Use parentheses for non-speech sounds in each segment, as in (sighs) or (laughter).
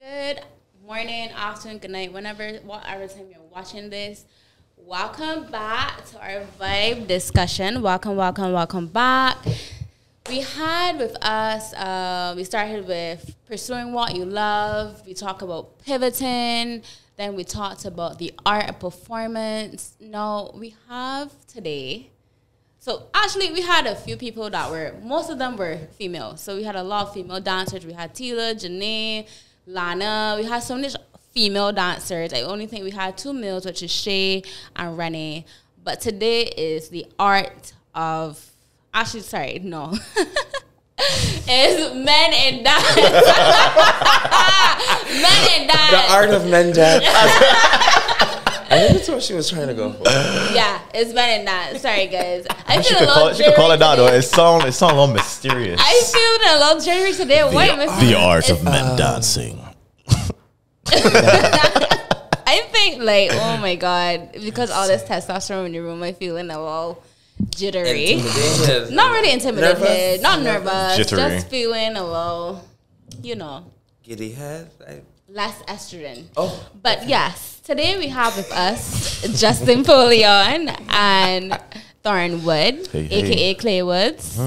Good morning, afternoon, good night, whenever, whatever time you're watching this. Welcome back to our vibe discussion. Welcome, welcome, welcome back. We had with us, uh, we started with pursuing what you love. We talked about pivoting. Then we talked about the art of performance. Now we have today. So actually, we had a few people that were most of them were female. So we had a lot of female dancers. We had Tila, Janae, Lana. We had so many female dancers. I only think we had two males, which is Shay and Renee. But today is the art of actually sorry, no. (laughs) it's men and dance. (laughs) men and dance. The art of men dance. (laughs) I think that's what she was trying to go for. Yeah, it's better and dance. Sorry guys. I She feel a could call it. She could call it that though. It today. sound. It sound a little mysterious. I feel a little jittery today. Why am I the art of men um, dancing. (laughs) I think like, oh my god, because all this testosterone in the room, I feeling a little jittery. Not really intimidated, Nervous? not nervous, Jittery. just feeling a little, you know, Giddy head. I, less estrogen. oh, But yes, today we have with us Justin Polion and Thorn Wood, Hey, hey. aka Clay Woods.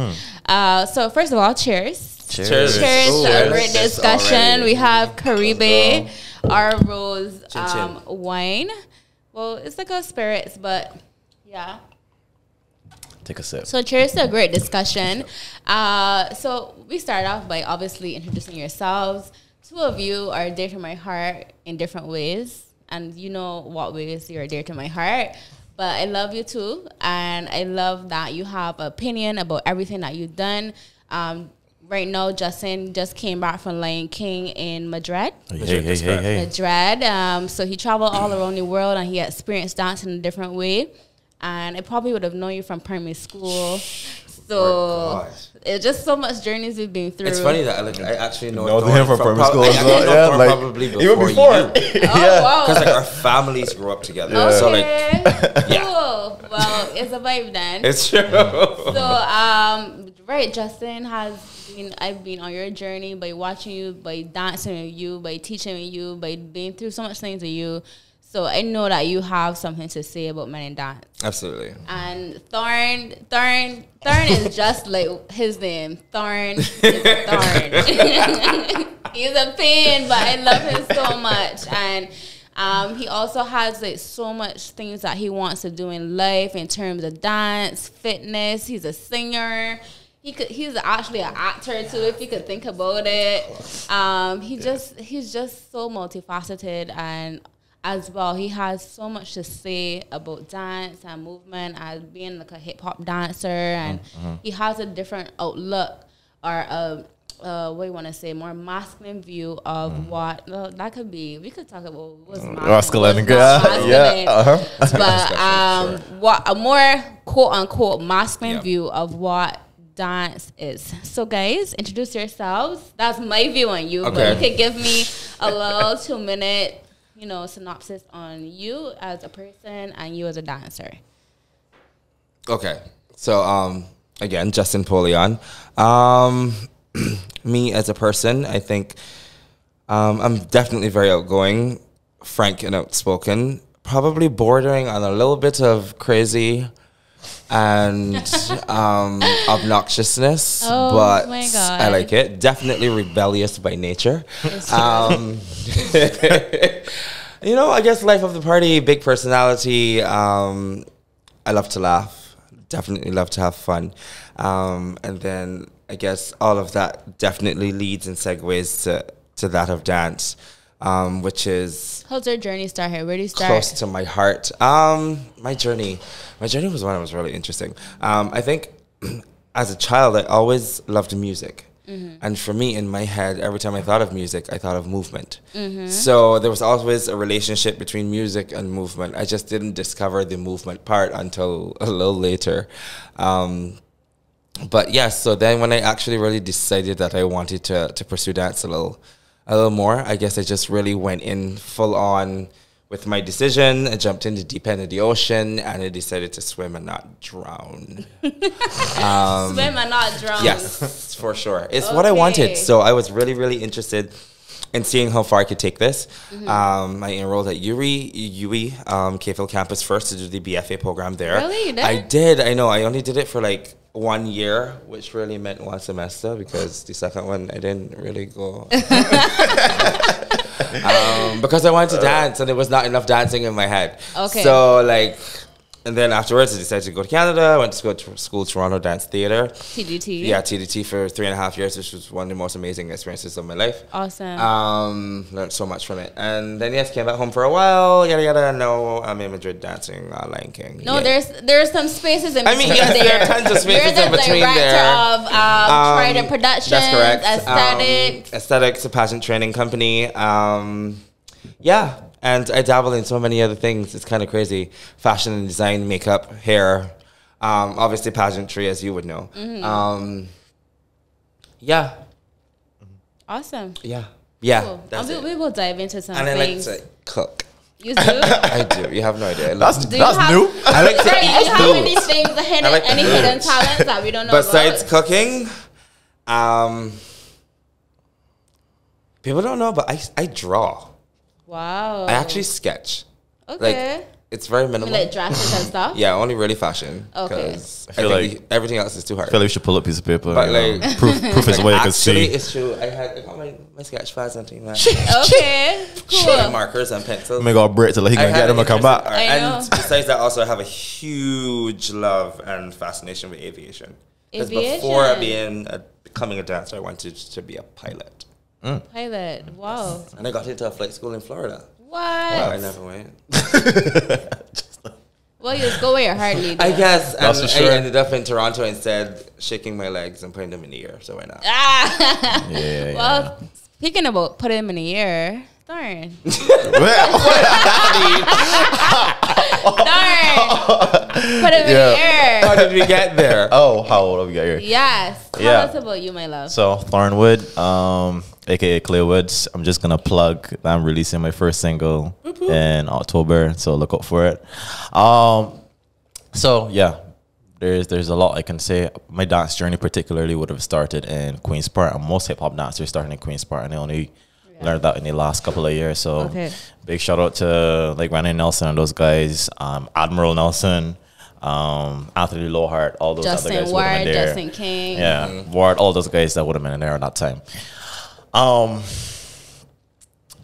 Uh, so first of all, cheers. cheers. Cheers Ooh, to a great discussion. We have Caribe, our rose Chin chin. um, wine. Well, it's like a spirits, but yeah. Take a sip. So cheers to a great discussion. Uh, so we start off by obviously introducing yourselves. Two of you are dear to my heart in different ways, and you know what ways you are dear to my heart. But I love you too, and I love that you have opinion about everything that you've done. Um, right now, Justin just came back from Lion King in Madrid. Hey, hey, hey, hey, hey. Madrid. Um, so he traveled all around the world and he experienced dance in a different way. And I probably would have known you from primary school. So it's just so much journeys we've been through. It's funny that like, I actually know, Know Thorn him from primary school I as actually well. Yeah, like probably before even before. you. (laughs) Oh, (laughs) wow. Because like our families grew up together. okay. So like (laughs) yeah. Cool. Well, it's a vibe then. it's true. so um right justin has been i've been on your journey by watching you by dancing with you by teaching with you by being through so much things with you so i know that you have something to say about men in dance Absolutely. and thorn thorn thorn is (laughs) just like his name thorn is (laughs) thorn (laughs) he's a pain but i love him so much and um, he also has like so much things that he wants to do in life in terms of dance, fitness. He's a singer. He could. He's actually an actor too, if you could think about it. Um, he just. He's just so multifaceted and as well. He has so much to say about dance and movement as being like a hip hop dancer, and he has a different outlook or a uh, what do you want to say, more masculine view of what well, that could be. We could talk about what's masculine, Masculine, what's yeah, uh-huh. But (laughs) um, what a more quote unquote masculine view of what dance is. So, guys, introduce yourselves. That's my view on you, but you could give me a (laughs) little two minute, you know, synopsis on you as a person and you as a dancer. Okay. So um again, Justin Polion. Um (clears throat) me as a person, I think um I'm definitely very outgoing, frank and outspoken, probably bordering on a little bit of crazy and (laughs) um obnoxiousness, Oh but I like it. Definitely rebellious by nature. Um, (laughs) you know, I guess life of the party, big personality. Um, I love to laugh. Definitely love to have fun. Um, and then I guess all of that definitely leads and segues to, to that of dance, um, which is How's your journey start here? Where do you start? close to my heart. Um, my journey, my journey was one that was really interesting. Um, I think (clears throat) as a child, I always loved music. And for me, in my head, every time I thought of music, I thought of movement. So there was always a relationship between music and movement. I just didn't discover the movement part until (laughs) a little later. Um, but yes, so then when I actually really decided that I wanted to to pursue dance a little a little more, I guess I just really went in full on with my decision. I jumped into deep end of the ocean and I decided to swim and not drown. (laughs) Swim and not drown. Yes, for sure. It's what I wanted. So I was really, really interested in seeing how far I could take this. Mm-hmm. Um, I enrolled at UWI, UWI um, KFL campus first to do the BFA program there. Really? You did? I did. I know. I only did it for like one year, which really meant one semester because the second one I didn't really go. (laughs) um, because I wanted to dance and there was not enough dancing in my head. Okay. So like, and then afterwards I decided to go to Canada. I went to go to school, Toronto Dance Theatre. TDT. Yeah, TDT for three and a half years, which was one of the most amazing experiences of my life. Awesome. Um, learned so much from it, and then yes, came back home for a while. Yada yada. No, I'm in Madrid dancing uh, Lion King. no, Yeah. there's there's some spaces in I mean, yes, there. there are tons of spaces You're the in between director there. of um, Um, Trident Productions, That's correct. Aesthetics. Um, aesthetics, a pageant training company. Um, yeah, and I dabble in so many other things. It's kind of crazy. Fashion and design, makeup, hair. Um, obviously, pageantry, as you would know. Mm-hmm. Um, yeah, awesome. yeah, yeah. Cool. That's Um, it. we, we will dive into some and I like things. to cook. you do? (laughs) I do. You have no idea. I That's Do you that's have- new. I like to Right, eat you have any things, hidden, like any hidden talents that we don't know about? Besides about? cooking, um, people don't know, but I, I draw. Wow. I actually sketch. Okay. Like it's very I mean, minimal. like dresses and stuff. (laughs) yeah, only really fashion. Okay. I I feel think like- the- everything else is too hard. I feel like we should pull up a piece of paper. But you know, like- proof, (laughs) proof is the way I can Actually, see. it's true. I had I got my, my sketch pads and things like Okay. Cool. markers and pencils. I'm gonna go break till he can get them an and come back. I And know. besides that, also I have a huge love and fascination with aviation. Because before Aviation. being a, becoming a dancer, I wanted to be a pilot, Pilot. Wow. and I got into a flight school in Florida. What? I never went. (laughs) Well, you just go where your heart leads. I you. guess, and That's for sure. I ended up in Toronto instead, shaking my legs and putting them in the air. So why not? Ah. (laughs) Yeah, yeah. well, speaking about putting them in the air. Darn. (laughs) Darn. (laughs) Put him in the air. How did we get there? (laughs) oh, how old have we got here? Yes. Tell Yeah. us about you, my love. So Thornwood, um, aka Clearwoods. I'm just gonna plug that I'm releasing my first single in October, so look out for it. Um, so yeah, there's there's a lot I can say. My dance journey particularly would have started in Queens Park, and most hip hop dancers starting in Queens Park, and I only learned that in the last couple of years. So Okay. big shout out to like Randy Nelson and those guys, um, Admiral Nelson. Um, Anthony Lohart, all those other Justin guys would have Ward, been there. Justin King. Yeah, Ward, all those guys that would have been in there at that time. Um,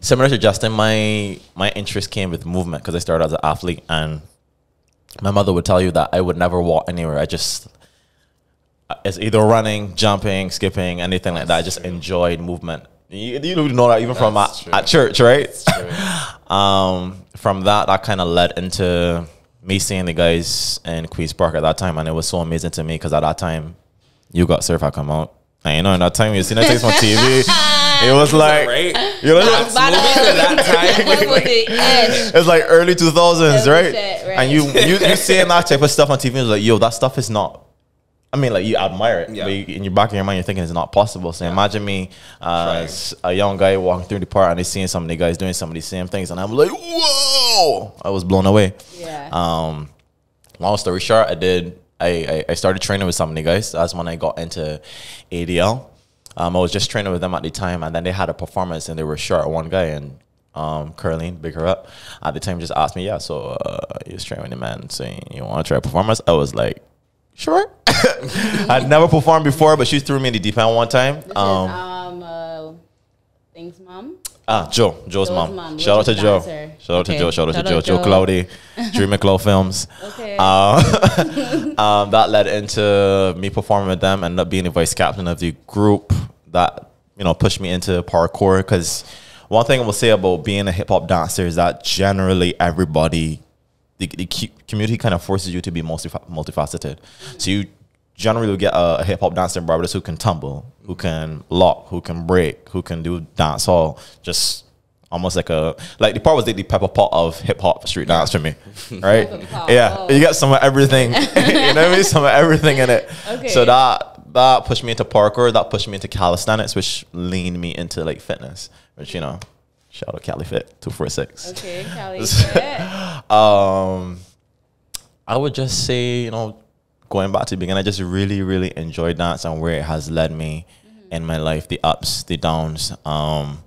similar to Justin, my my interest came with movement because I started as an athlete, and my mother would tell you that I would never walk anywhere. I just it's either running, jumping, skipping, anything like that. I just enjoyed movement. You, you know that even from at, at church, right? True. (laughs) um, from that, that kind of led into me seeing the guys in Queens Park at that time, and it was so amazing to me because at that time, You Got Served had come out, and you know, in that time you seen that things on (laughs) TV, it was like right? you know, That's bad. movies at that time (laughs) was was it's like early two thousands, Oh, right? right. And you you you seeing that type of stuff on TV, it was like, yo, that stuff is not. I mean, like you admire it, Yeah. but you, in your back of your mind, you're thinking it's not possible. So imagine me uh, as a young guy walking through the park and I seeing some of the guys doing some of these same things, and I'm like, whoa! I was blown away. Yeah. Um, long story short, I did. I, I, I started training with some of the guys. That's when I got into ADL. Um, I was just training with them at the time, and then they had a performance, and they were short one guy, and um, Curleen, big her up, at the time just asked me, yeah, so uh, he was training with the man, saying you want to try a performance? I was like, sure. (laughs) I'd never performed before, but she threw me in the deep end one time. This is Um, um uh, things, mom. Ah, Joe, Joe's, Joe's mom. mom, Shout out to which is Joe. Shout out to Joe. Shout out to Shout Joe. out Joe Joe. Cloudy, Dream McClow Films. Okay. Um, (laughs) (laughs) um, that led into me performing with them and up being the vice captain of the group. That you know pushed me into parkour because one thing I will say about being a hip hop dancer is that generally everybody, the, the community kind of forces you to be multi multifaceted. So you generally will get a, a hip hop dancer in Barbados who can tumble, who can lock, who can break, who can do dance hall, just almost like a like the part was like the pepper pot of hip hop street dance for me, (laughs) right? Yeah, oh. you got some of everything. (laughs) (laughs) you know what I mean? Some of everything in it. Okay. So that that pushed me into parkour. That pushed me into calisthenics, which leaned me into like fitness. Which you know, shout out Cali Fit two four six. okay, Callie. (laughs) Um, I would just say, you know, going back to the beginning, I just really, really enjoy dance and where it has led me in my life, the ups, the downs. Um,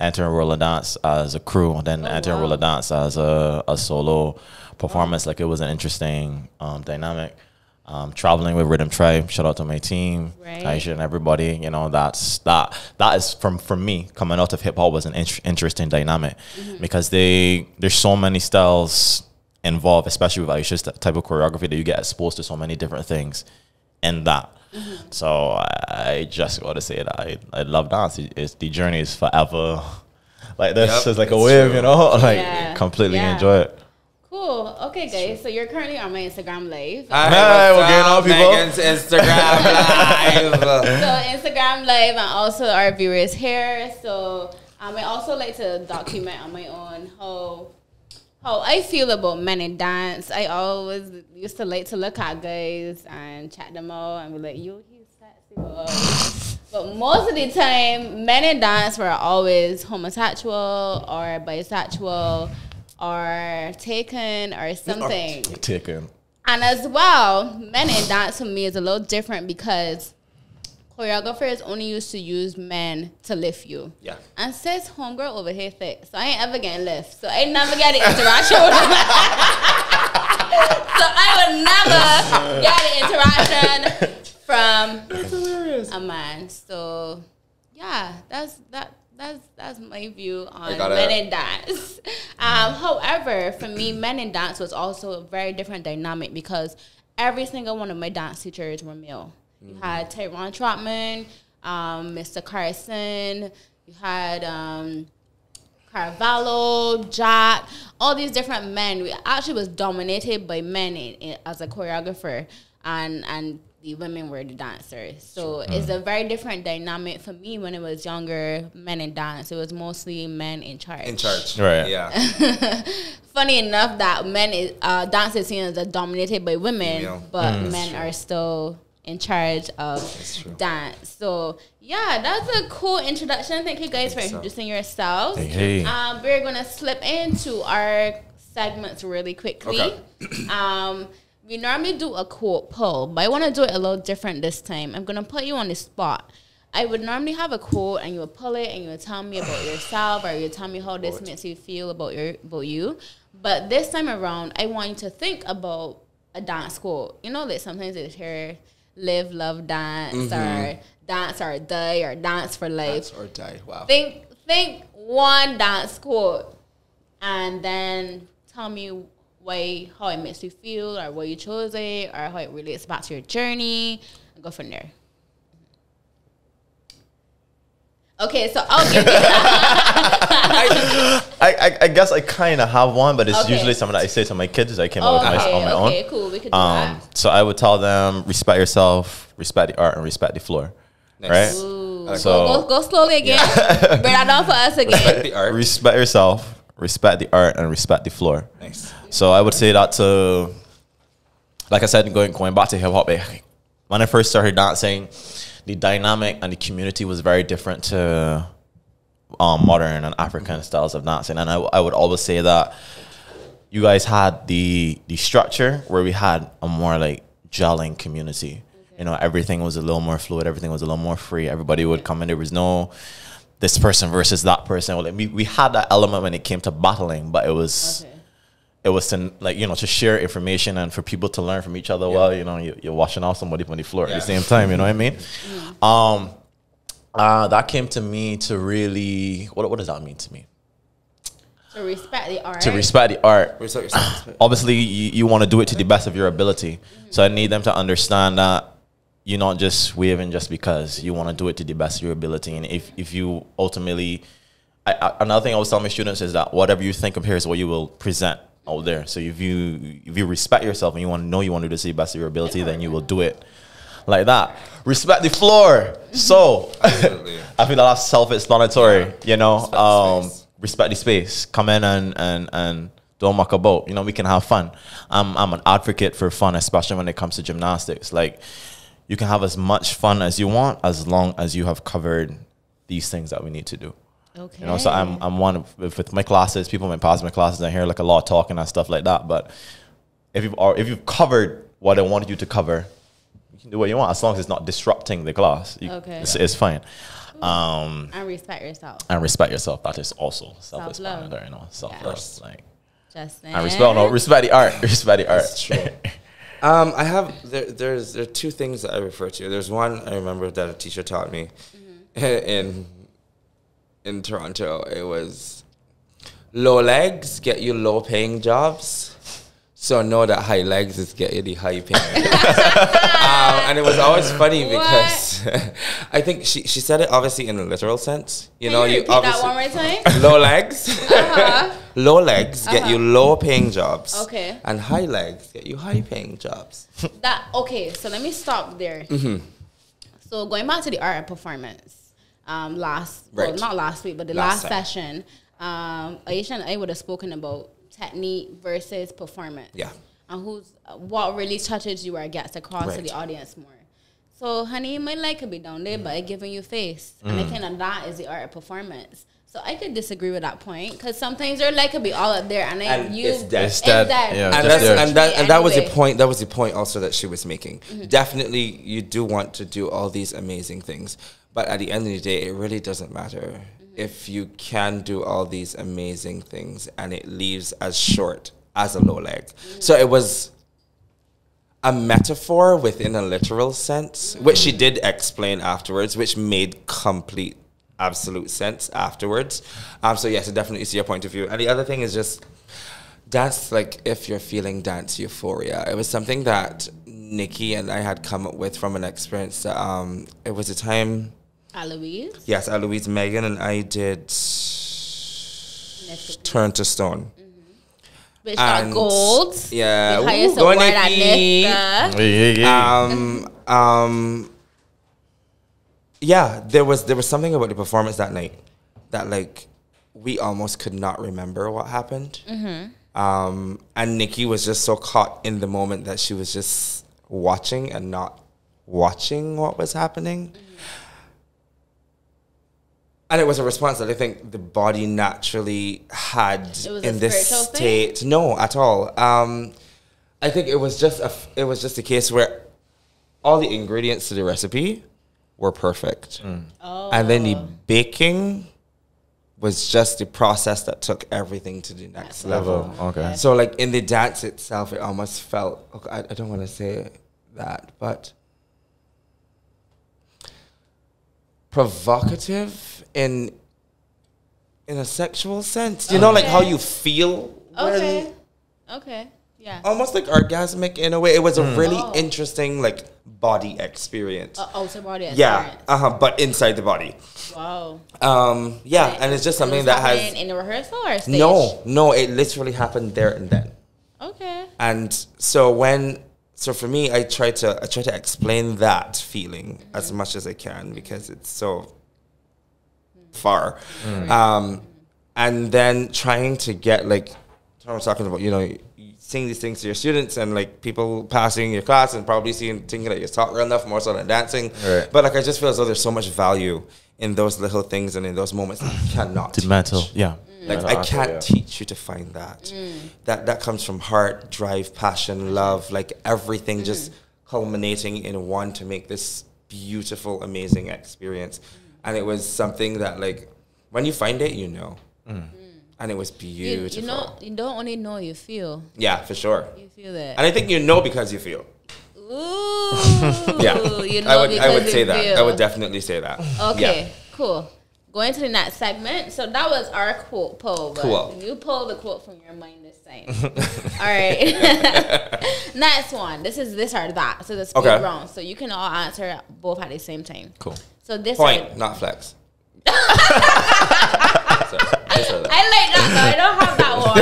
entering roller dance as a crew, then Oh, entering wow. roller dance as a, a solo performance. Like it was an interesting um, dynamic. Um, traveling with Rhythm Tribe, shout out to my team, Right. Aisha and everybody. You know, that's that that is from for me coming out of hip hop was an int- interesting dynamic Mm-hmm. because they there's so many styles involved, especially with Aisha's type of choreography that you get exposed to so many different things in that. Mm-hmm. So I, I just got to say that I, I love dance. It- It's the journey is forever. (laughs) Like this Yep, is like a it's wave, true. you know. (laughs) Like Yeah. completely Yeah. enjoy it. Cool. Okay, guys. So you're currently on my Instagram live. Hi, Hey, we're getting all people. Megan's Instagram live. (laughs) so Instagram live and also our viewers here. So um, I also like to document on my own how how I feel about men in dance. I always used to like to look at guys and chat them out and be like, yo, he's sexy. boy." But most of the time, men in dance were always homosexual or bisexual or taken or something. Taken. And as well, men in dance for me is a little different because choreographers only used to use men to lift you. Yeah. And says homegirl over here thick. So I ain't ever getting lift. So I never get the interaction with him. so I would never get the interaction from a man. So yeah, that's that that's that's my view on men in dance. (laughs) Um, however, for me, men in dance was also a very different dynamic because every single one of my dance teachers were male. You had Tyrone Trotman, um, Mr. Carson, you had um, Carvalho, Jack, all these different men. We actually was dominated by men in, in, as a choreographer, and and the women were the dancers. So it's a very different dynamic for me when it was younger. Men in dance, it was mostly men in charge. In charge. Right. Yeah. (laughs) Funny enough that men is uh, dance is seen as a dominated by women, Female. but Mm. men are still in charge of dance. So yeah, that's a cool introduction. Thank you guys for so. introducing yourselves. Hey, hey. Um, we're gonna slip into our segments really quickly. Okay. um, we normally do a quote poll, but I want to do it a little different this time. I'm gonna put you on the spot. I would normally have a quote, and you would pull it, and you would tell me about yourself, or you would tell me how this makes you feel about your about you. But this time around, I want you to think about a dance quote. You know, like sometimes it's here, live, love, dance, or mm-hmm. dance or die, or dance for life Dance or die. Wow. think think one dance quote and then tell me why how it makes you feel or why you chose it or how it relates back to your journey and go from there okay so i'll give you (laughs) I, I, I guess I kind of have one, but it's Okay. usually something that I say to my kids as I came up with my, okay on my okay own. cool we could do Um, that so I would tell them respect yourself, respect the art, and respect the floor. Nice. Right? Ooh. So- go, go, go slowly again break that down for us again The art. Respect yourself, respect the art, and respect the floor. Nice. So I would say that to, like I said, going going back to hip hop. eh, When I first started dancing, the dynamic and the community was very different to um, modern and African styles of dancing. And I, I would always say that you guys had the the structure where we had a more like gelling community. You know, everything was a little more fluid. Everything was a little more free. Everybody would come in. There was no this person versus that person. Like, we, we had that element when it came to battling, but it was okay. it was to like you know to share information and for people to learn from each other. While you know you, you're washing off somebody from the floor at the same time you know what i mean? Um uh that came to me to really what, what does that mean to me? To respect the art. To respect the art. Respect yourself. obviously you, you want to do it to the best of your ability. So i need them to understand that you're not just waving just because you want to do it to the best of your ability and if, if you ultimately I, I, another thing i always tell my students is that whatever you think of here is what you will present out there so if you if you respect yourself and you want to know you want to do this to the best of your ability then you will do it like that respect the floor so (laughs) I feel like that's self-explanatory. You know, Respect the um, space. respect the space. Come in and and and don't muck about. You know, we can have fun. I'm I'm an advocate for fun, especially when it comes to gymnastics. Like, you can have as much fun as you want as long as you have covered these things that we need to do. okay You know, so I'm I'm one of, with, my classes. People in past my classes, I hear like a lot of talking and stuff like that. But if you've or if you've covered what I wanted you to cover, you can do what you want as long as it's not disrupting the class. You, Okay. it's, it's fine. Um, And respect yourself. and respect yourself. That is also Self-love. self-explanatory, you know, self-love. Yes. Like, Justin. and respect, no, respect the art. (laughs) Respect the art. That's true. (laughs) Um, I have there, there's there are two things that I refer to. There's one I remember that a teacher taught me (laughs) in in Toronto. It was low legs get you low paying jobs. So know that high legs is get you the high paying. (laughs) um, and it was always funny because (laughs) I think she, she said it obviously in a literal sense. You Can know, you you repeat that one more time? low legs. Low legs get you low paying jobs. Uh-huh. Okay. And high legs get you high paying jobs. (laughs) That okay, so let me stop there. Mm-hmm. So going back to the art and performance, um, last well not last week, but the Last last, session, um, Aisha and I would have spoken about technique versus performance. Yeah. And who's what really touches you or gets across to the audience more. So honey, my leg could be down there, but it giving you face, and Mm. I think that that is the art of performance. So I could disagree with that point because sometimes your leg could be all up there, and then And you it's dead. It's dead. dead. Yeah, and that's there. and that and that was the point. That was the point also that she was making. Mm-hmm. Definitely, you do want to do all these amazing things, but at the end of the day, it really doesn't matter Mm-hmm. if you can do all these amazing things and it leaves as short as a low leg. So it was a metaphor within a literal sense, which she did explain afterwards, which made complete, absolute sense afterwards. Um, so yes, I definitely see your point of view. And the other thing is just dance, like if you're feeling dance euphoria. It was something that Nikki and I had come up with from an experience. That, um, it was a time, Aloise. yes, Eloise, Megan, and I did Turn to Stone. Which got And- gold. Yeah, The woo, highest go award at NIFCA. Yeah, yeah, yeah. um, um, yeah, there was there was something about the performance that night that like we almost could not remember what happened. Um, and Nikki was just so caught in the moment that she was just watching and not watching what was happening. And it was a response that I think the body naturally had It was a in this spiritual thing? state. No, at all. Um, I think it was just a it was just a case where all the ingredients to the recipe were perfect, Oh. and then the oh. baking was just the process that took everything to the next level. Level. Okay. So, like in the dance itself, it almost felt. Okay, I, I don't want to say that, but provocative in in a sexual sense. You know, like how you feel. Okay. Okay. Yeah. almost like orgasmic in a way. It was a really Oh. interesting like body experience. Uh, outer body yeah, uh huh. But inside the body. Wow. Um, yeah, and it's just It was something that has happening in the rehearsal or stage? no, no. It literally happened there and then. Okay. And so when so for me, I try to I try to explain that feeling as much as I can because it's so far. Um, and then trying to get like I was talking about, you know, you saying these things to your students and like people passing your class and probably seeing thinking that you talk well enough more so than dancing. Right. But like I just feel as though there's so much value in those little things and in those moments that you cannot The mental. teach. Yeah. Like Yeah, I can't yeah. teach you to find that. Mm. That that comes from heart, drive, passion, love, like everything mm-hmm. just culminating in one to make this beautiful, amazing experience. Mm. And it was something that like when you find it, you know. And it was beautiful. you know, you don't only know, you feel. yeah, for sure. You feel it. And I think you know because you feel. Ooh. (laughs) Yeah. You know I would I would say that. I would definitely say that. Okay, Yeah. cool. Going to the next segment. So that was our quote poll. But Cool. You pull the quote from your mind this time. all right. (laughs) next one. This is this or that. So the speed Okay. round. So you can all answer both at the same time. Cool. So this or Point, not flex. (laughs) So. I like that though. I don't have that one,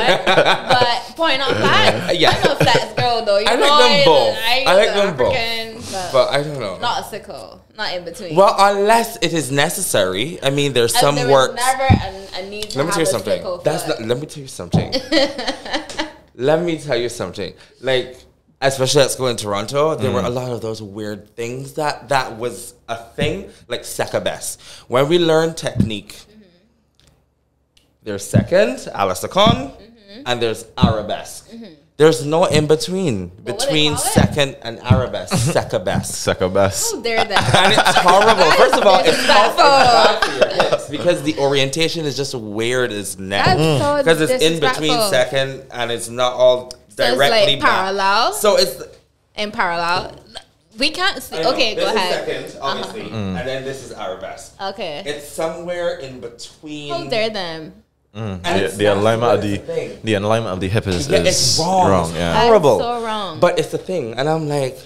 but point on flex. (laughs) Yeah. I'm a flex girl though. You I like them both. I, I like the them both. But, But I don't know. not a sickle. Not in between. Well, unless it is necessary. I mean, there's some there is works. never a, a need to Let me tell you something. That's foot. not. Let me tell you something. (laughs) let me tell you something. Like, especially at school in Toronto, there were mm. a lot of those weird things that that was a thing. Like Sekabes. When we learned technique, there's second, Alistair Con, mm-hmm. and there's arabesque. Mm-hmm. There's no in between would between call it? second and arabesque. (laughs) secabesque. Second best. Oh, there then. (laughs) And it's horrible. (laughs) First of all, it's Disrespectful. bad for because the orientation is just weird as neck. That's so mm. Because it's in between second and it's not all So it's directly like back. parallel So it's in parallel. We can't see. I know, Okay, go this is ahead. Uh-huh. second, obviously, mm. and then this is arabesque. Okay. It's somewhere in between. Oh, there then. And The, the alignment of that's the thing. the alignment of the hip is, Yeah, is it's wrong. It's Yeah. Horrible. so wrong. But it's the thing, and I'm like,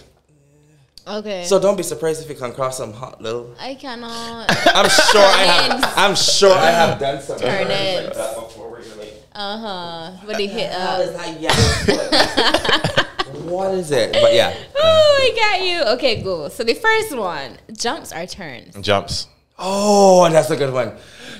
okay. so don't be surprised if you come across some hot little. I cannot. (laughs) I'm sure I Turn-ins. have. I'm sure I have done some Turn-ins. like that before. Where you're like, Uh huh. When they hit What is up. that yellow? (laughs) what is it? But yeah. Oh, I got you. Okay, cool. So the first one, jumps are turns. Jumps. Oh, that's a good one.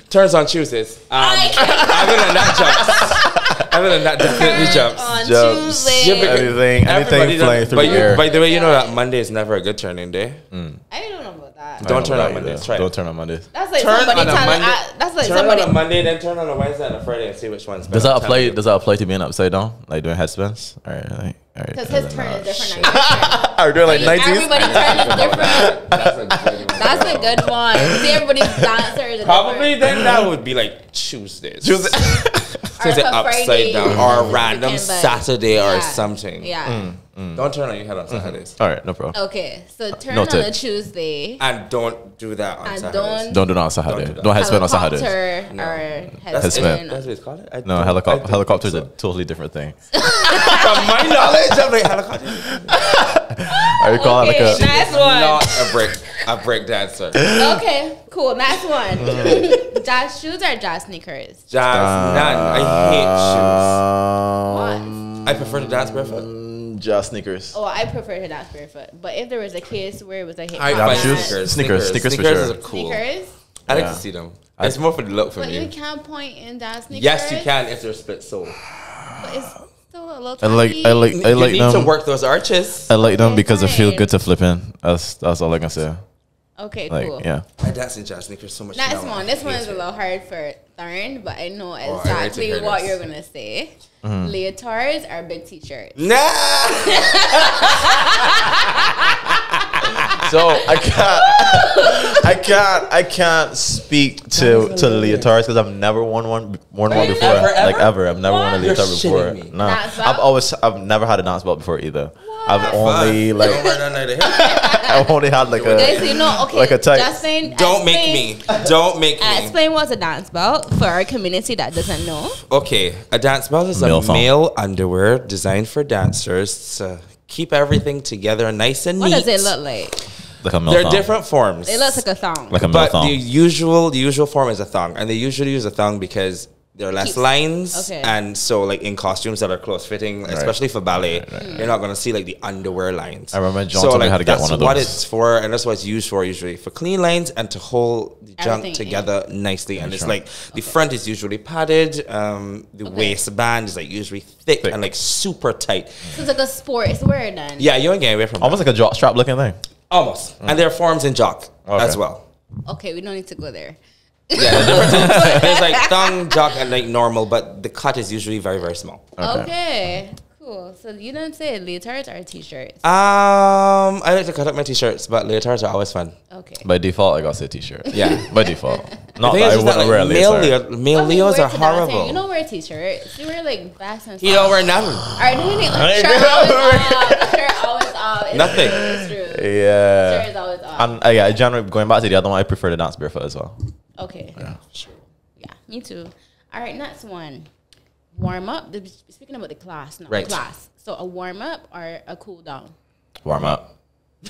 Turns on Tuesdays. Um, I (laughs) other than that, jumps. Other than that, definitely jumps. On Jumps. Tuesday. Yeah, but- Anything, anything flying through but the you, air. By the way, you know that Monday is never a good turning day. I don't know about that. Don't turn on Mondays. either. Try. Don't turn on Mondays. That's like Turn somebody on a telling. Monday. I, that's like turn somebody. on a Monday, then turn on a Wednesday and a Friday and see which one's better. Does that apply? Does that apply to being upside down, like doing headspins? All right, like, all right. Because his turn is different. than (laughs) your turn. (laughs) Are we doing like nineties? Everybody's turn is (laughs) different. That's a good one. That's a good one. See, everybody's dancer is Probably different. then that would be like Tuesdays. Tuesday. Tuesday Or upside Friday. down or a Mm. random Weekend, but- Saturday or Yeah. something. Yeah. Mm, mm. Mm. Don't turn on your head on mm-hmm. Saturdays. All right, no problem. Okay, so uh, turn Noted. on a Tuesday. And don't do that on And Saturdays. don't- Don't do that on Saturday. Don't do that. Don't headspin on Saturdays. Helicopter No. or That's, Headspin. headspin. that's what it's called? I No, don't- helicopter. Helicopter is think a totally different thing. (laughs) From my knowledge, I'm like helicopter. (laughs) (laughs) Are you calling Okay, like a? next one. Not a break, a break dancer. Okay, cool. Next one. (laughs) Jazz shoes or jazz sneakers? Jazz, none. I hate Um, what? I prefer to dance barefoot. Mm, Just sneakers. Oh, I prefer to dance barefoot. But if there was a case where it was a hip hop find shoes? dance- Sneakers, sneakers for Sneakers sure. are cool. sneakers, I like Yeah. to see them. It's more for the look for me. but you me. can't point in jazz sneakers. Yes, you can if they're split sole. But it's still a little I like. I like. I you like need them. to work those arches. I like them Okay, because I feel good to flip in. That's that's all I can say. Okay, Like cool. yeah. My dance in jazz sneakers so much. Next now. one. This I one is a little hard for Thorn, but I know Oh, I exactly hear what this. you're gonna say. Mm-hmm. Leotards or big t-shirts? Nah. (laughs) So I can't. (laughs) I can't. I can't speak to to leotards because I've never worn one worn one before. Never, Like ever? ever. I've never worn a What? You're leotard before. me. No, Dance? I've always. I've never had a dance belt before either. I've only Fuck. like. Don't wear none of the hip. (laughs) I've only had like Okay, a. so you know, okay, Like a tight- Justin, Don't make me. Don't make me. explain what's a dance belt for our community that doesn't know. Okay, a dance belt is Male a thong. male underwear designed for dancers to keep everything together nice and What neat. What does it look like? Like a They're milthong. different forms. It looks like a thong. Like a but the usual the usual form is a thong, and they usually use a thong because there are less Keeps- lines, okay. and so like in costumes that are close fitting, especially for ballet, you're not gonna see like the underwear lines. I remember John told me how to get that's one of what those. it's for, and that's what it's used for usually for clean lines and to hold the junk Everything in. together nicely. And it's like the front is usually padded, um, the Okay. waistband is like usually thick, Thick. and like super tight. So it's like a sport. sports wear then. Yeah, you ain't getting away from that. Almost like a jock strap looking thing. Almost. And mm. there are forms in jock Okay. as well. Okay, we don't need to go there. Yeah, the difference is there's like thong, jock, and like normal, but the cut is usually very, very small. Okay. Cool. So you don't say leotards or t-shirts. Um, I like to cut up my t-shirts, but leotards are always fun. Okay. By default, I gotta say t-shirt. Yeah. (laughs) By default. (laughs) Not The thing that is I wouldn't that, wear a like, male, leotard. Leo, male What do you Leos are horrible. You don't wear t-shirts. You wear like vests and stuff. You don't wear nothing. All right, no, no, no. I Shirt always wear- off. Shirt always off. It's Nothing. True, it's true. Shirt Yeah. is always off. And uh, yeah, generally going back to the other one, I prefer to dance barefoot as well. Okay. Yeah. Yeah, me too. All right, next one. Warm up. Speaking about the class, not Right. class. So a warm up or a cool down. Warm up. (laughs)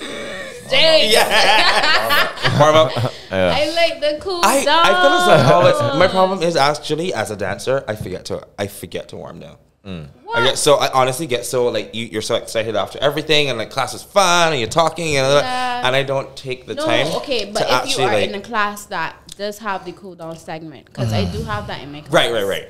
Jay, (laughs) Warm up. Yeah. I like the cool I, down. I feel as though always, my problem is actually as a dancer, I forget to I forget to warm down. What? I get so I honestly get so like you, you're so excited after everything and like class is fun and you're talking and Yeah. and I don't take the no, time. okay, but to if you are like, in a class that does have the cool down segment, because I mm-hmm. do have that in my class. right, right, right.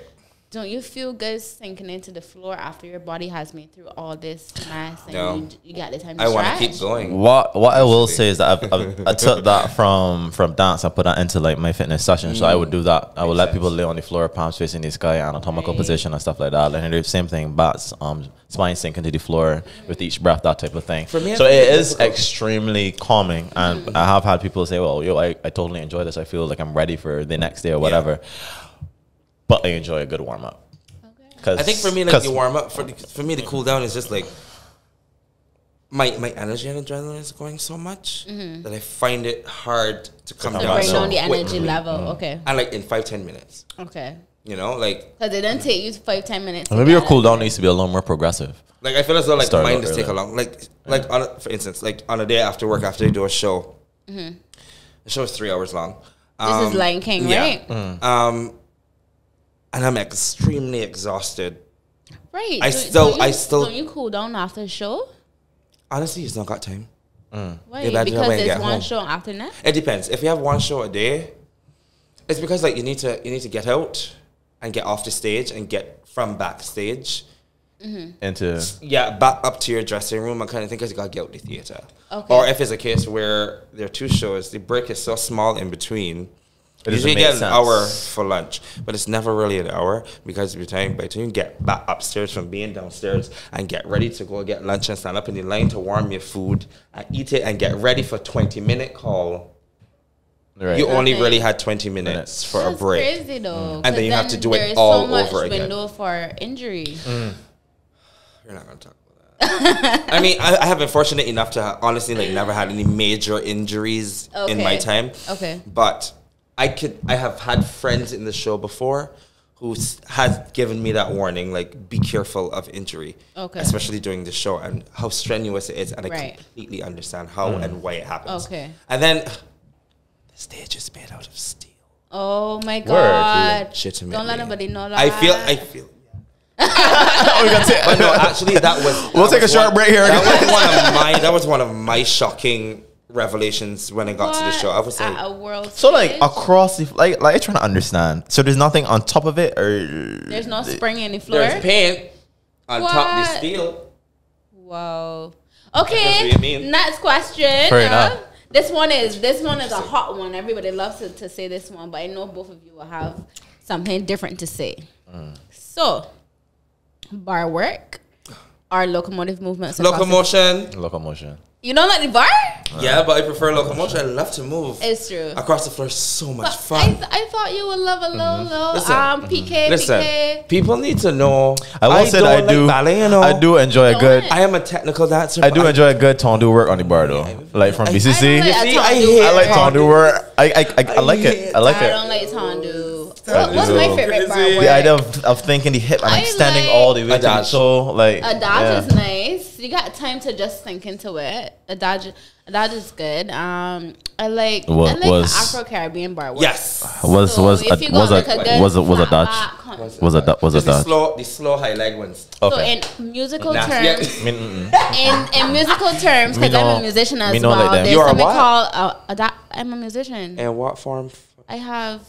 Don't you feel good sinking into the floor after your body has been through all this mess and No. you, you got the time to I want to keep going. What what I will say is that I've, I've, I (laughs) took that from from dance. I put that into like my fitness session. So I would do that. I would let people lay on the floor, palms facing the sky, anatomical Right. position and stuff like that. And the same thing, bats, um, spine sinking into the floor with each breath, that type of thing. For me, so it's difficult. extremely calming. And I have had people say, "Well, yo, I, I totally enjoy this. I feel like I'm ready for the next day or whatever." But I enjoy a good warm up. Okay. I think for me, like the warm up for the, for me, the cool down is just like my my energy and adrenaline is going so much that I find it hard to come come To down. bring down the energy quickly. level. Okay. And like in five ten minutes, Okay. you know, like Because it doesn't take you five, ten minutes. Maybe your cool down needs to be a little more progressive. like I feel as though like Start mine out just take a long like like on a, for instance like on a day after work after I do a show, the show is three hours long. Mm-hmm. This is Um, Lion King, yeah. right? Um, and I'm extremely exhausted. Right. I So- still- don't you, I still- Don't you cool down after the show? Honestly, it's not got time. Mm. Why? Yeah, because when there's one home. show after that. It depends. If you have one show a day, it's because like you need to you need to get out and get off the stage and get from backstage. Mm-hmm. Into Yeah, back up to your dressing room and kind of think because you gotta get out the theater. Okay. Or if it's a case where there are two shows, the break is so small in between. It usually you get an sense. hour for lunch, but it's never really an hour because by the time by the time you get back upstairs from being downstairs and get ready to go get lunch and stand up in the line to warm your food and eat it and get ready for twenty minute call. right. You only Okay. really had 20 minutes for That's a break. crazy though. And then you 'cause have to do it there's all so much over again. window for injury. Mm. You're not going to talk about that. I mean, I, I have been fortunate enough to ha- honestly like never had any major injuries in my time. Okay. But I could I have had friends in the show before who has given me that warning like be careful of injury. Okay. Especially during the show and how strenuous it is and I completely understand how mm. and why it happens. Okay. And then (sighs) the stage is made out of steel. Oh my god. Word. god! Legitimately. Don't let nobody know that. I feel I feel (laughs) oh, we got to- But no, actually, that was. We'll that take a short one- break here. That was one of my. That was one of my shocking revelations when I got to the show. I was What? like, At a world. So like stage? across the like like I'm trying to understand. So there's nothing on top of it or there's no spring in the floor. "There's paint on top of the steel." Wow. Okay. what mean. Next question. Fair Uh, enough. This one is this one is a hot one. Everybody loves to, to say this one, but I know both of you will have something different to say. Mm. So, bar work our locomotive movements? Locomotion. locomotion. You don't like the bar? Yeah, but I prefer locomotion. I love to move. It's true. Across the floor is so much But I, fun. th- I thought you would love a little, little Listen. um PK, Listen, PK. people need to know. I will say that I don't like ballet, you know. I do enjoy a good it? I am a technical dancer. I do but enjoy a good tendu work on the bar though. Like from I- BCC. I I, like See, I hate work. like tendu work. I I, I, I like hate it. I like it. I don't like tendu. What, what's my favorite bar crazy. The idea of, of thinking the hip and I extending like- all the way to the Adage. like Adage yeah. is nice. You got time to just think into it. Adage, a dodge is good. Um, I like Wa- I like was- Afro Caribbean bar work. Yes. was So was a, was got a, like good was a was a dodge back was a du- was a Just the dodge. slow, the slow high leg ones. So Okay. in musical Nah, terms, yeah. (laughs) In, in musical terms, because I'm a musician as well. like them. There's You are something what? called uh, a do- I'm a musician. And what form? I have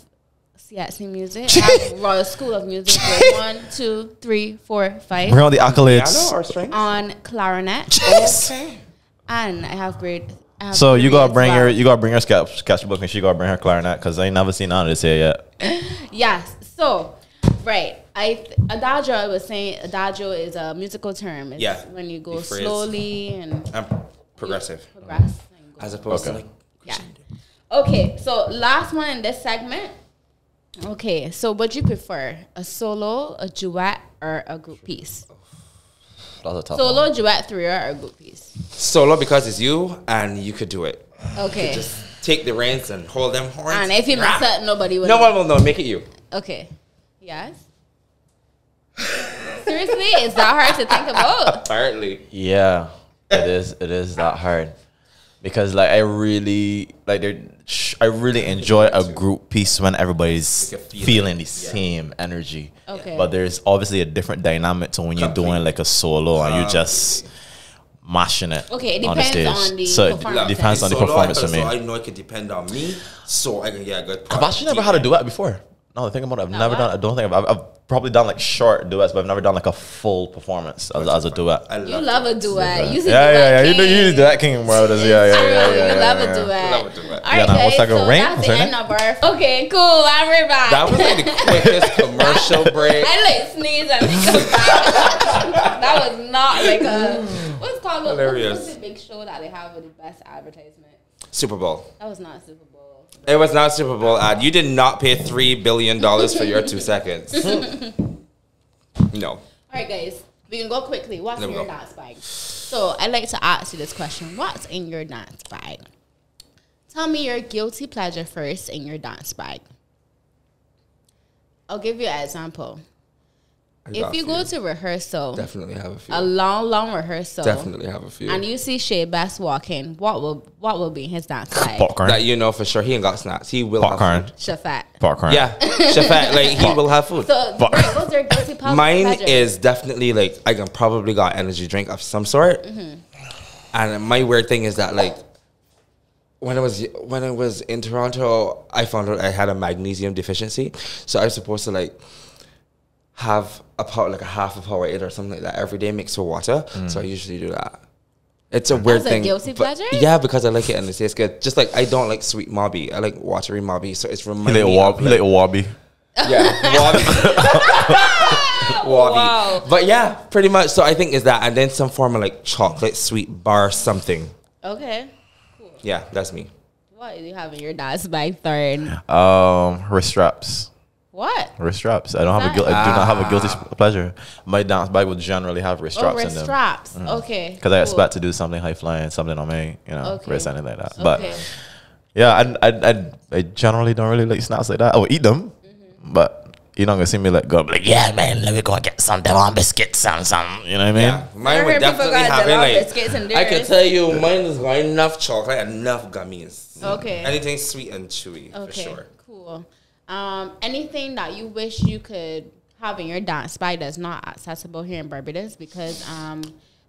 CATC music. (laughs) I have Royal School of Music. grade (laughs) one, two, three, four, five. bring on the accolades. Piano or string? on clarinet, Okay. (laughs) and I have grade. So you gotta bring well. your you gotta bring your sketch sketchbook and she gotta bring her clarinet because I ain't never seen none of this here yet. Yes. So, right. I th- adagio. I was saying adagio is a musical term. It's Yeah, When you go the slowly and I'm progressive. progress. and go As opposed Okay. to like. Yeah. Okay, so last one in this segment. Okay, so what do you prefer? A solo, a duet, or a group piece? That's a tough Solo, duet, three, or a group piece? Solo because it's you and you could do it. Okay. Just take the reins and hold them horns. and if you mess up, nobody will. no know. one will know. Make it you. Okay. Yes. Seriously, is that hard to think about? (laughs) Apparently. Yeah, it is. It is that hard because like I really like there. I really enjoy a group piece when everybody's Like a feeling. feeling the same energy. Okay. But there's obviously a different dynamic to when you're doing like a solo and you just mashing it. Okay, it on the depends stage. on the so performance. it depends on the Solo, performance for me. So I know it could depend on me, so I can get a good. I've actually never had to do that before. No, I think about it. I've Not never what? done. I don't think I've, I've, I've probably done like short duets, but I've never done like a full performance as, as a duet. I You love love a duet. You see Yeah, yeah, yeah. You duet do, you do that king, bro. That's- Yeah, yeah, True, yeah, yeah, yeah. You love a duet. Love a duet. All right, Yeah, nah, what's guys, that go? so Rain? that's the end of our. Okay, cool. I'm right back. That was like the quickest (laughs) commercial break. I like sneeze and (laughs) that was not like a what's called what's- Hilarious. What's the big show that they have with the best advertisement? Super Bowl. That was not a Super Bowl. It was not a Super Bowl ad. You did not pay three billion dollars for your two seconds. (laughs) no. All right, guys, we can go quickly. What's in your go. dance bag? So I'd like to ask you this question: What's in your dance bag? Tell me your guilty pleasure first in your dance bag. I'll give you an example. I got If you go to rehearsal, definitely have a few. a long, long rehearsal, definitely have a few. and you see Shea Bass walking, what will what will be his dance bag? Popcorn. that you know for sure he ain't got snacks. He will Popcorn. have food. Shafat. Popcorn. Yeah, Shafat, like he will have food. So Fuck. Greg, what's your guilty (laughs) pleasure? Mine is definitely like I can probably got energy drink of some sort. Mm-hmm. And my weird thing is that like when I was when I was in Toronto, I found out I had a magnesium deficiency. So I was supposed to like have a power like a half a Powerade or something like that every day mixed with water. So I usually do that. It's a weird That's a thing. guilty but- pleasure? Yeah, because I like it and it tastes good. Just like I don't like sweet mauby. I like watery mauby. So it's He reminding like me wob, of, like, like wobby. yeah, (laughs) Wabi. (laughs) Wabi. Wow. But yeah, pretty much. So I think is that, and then some form of like chocolate sweet bar something. okay. Cool. Yeah, that's me. What do you have in your dance bag? Third. Um, wrist straps. What? Wrist straps. I don't have a guil- I do not have a guilty s- pleasure. My dance bag would generally have wrist Oh, straps in wrist them. straps. Okay. Because I expect to do something high flying, something on me, you know, Okay. wrist, anything like that. But yeah, I, I, I, I generally don't really like snacks like that. I will eat them, Mm-hmm. but you're not gonna see me like go like, yeah, man, let me go and get some Devon biscuits and some, you know what I mean? Yeah, mine I would people definitely have like. biscuits and I can tell you, mine is got enough chocolate, enough gummies. Okay. Anything sweet and chewy for sure. Cool. Um, anything that you wish you could have in your dance bag that's not accessible here in Barbados because um,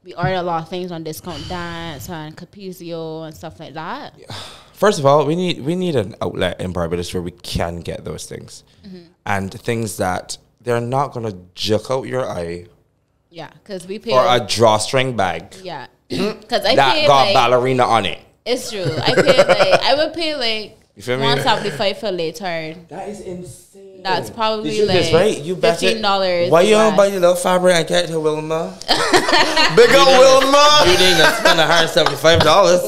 we order a lot of things on Discount Dance and Capezio and stuff like that. (sighs) First of all, we need we need an outlet in Barbados where we can get those things, Mm-hmm. and things that they're not gonna juke out your eye Yeah, because we pay. or a drawstring bag yeah, (clears throat) (clears throat) because I that got like ballerina on it. it's true. I pay like I would pay like You feel me? one seventy five for later. That is insane. That's probably Did you like right? You bet $15 Why you don't buy your little fabric and get to Wilma? (laughs) Big up Wilma. you didn't spend hundred seventy five dollars.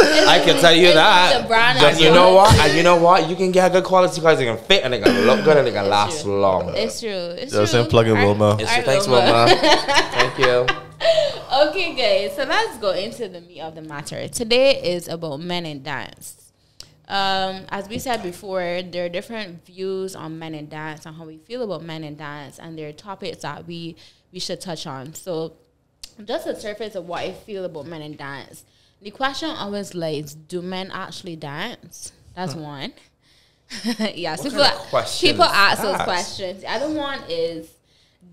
I can tell you that. the But you know what? And you know what? You can get a good quality because they can fit and they can look good and they can last true. long. It's true. It's Yeah, true. same plug in Our- Wilma. It's our true. Thanks, Wilma. (laughs) Thank you. Okay, guys, so let's go into the meat of the matter. Today is about men and dance. Um, as we said before, there are different views on men and dance and how we feel about men and dance, and there are topics that we we should touch on. So, just the surface of what I feel about men and dance. The question always lays: Do men actually dance? That's one. (laughs) yes, people kind of people ask those questions. The other one is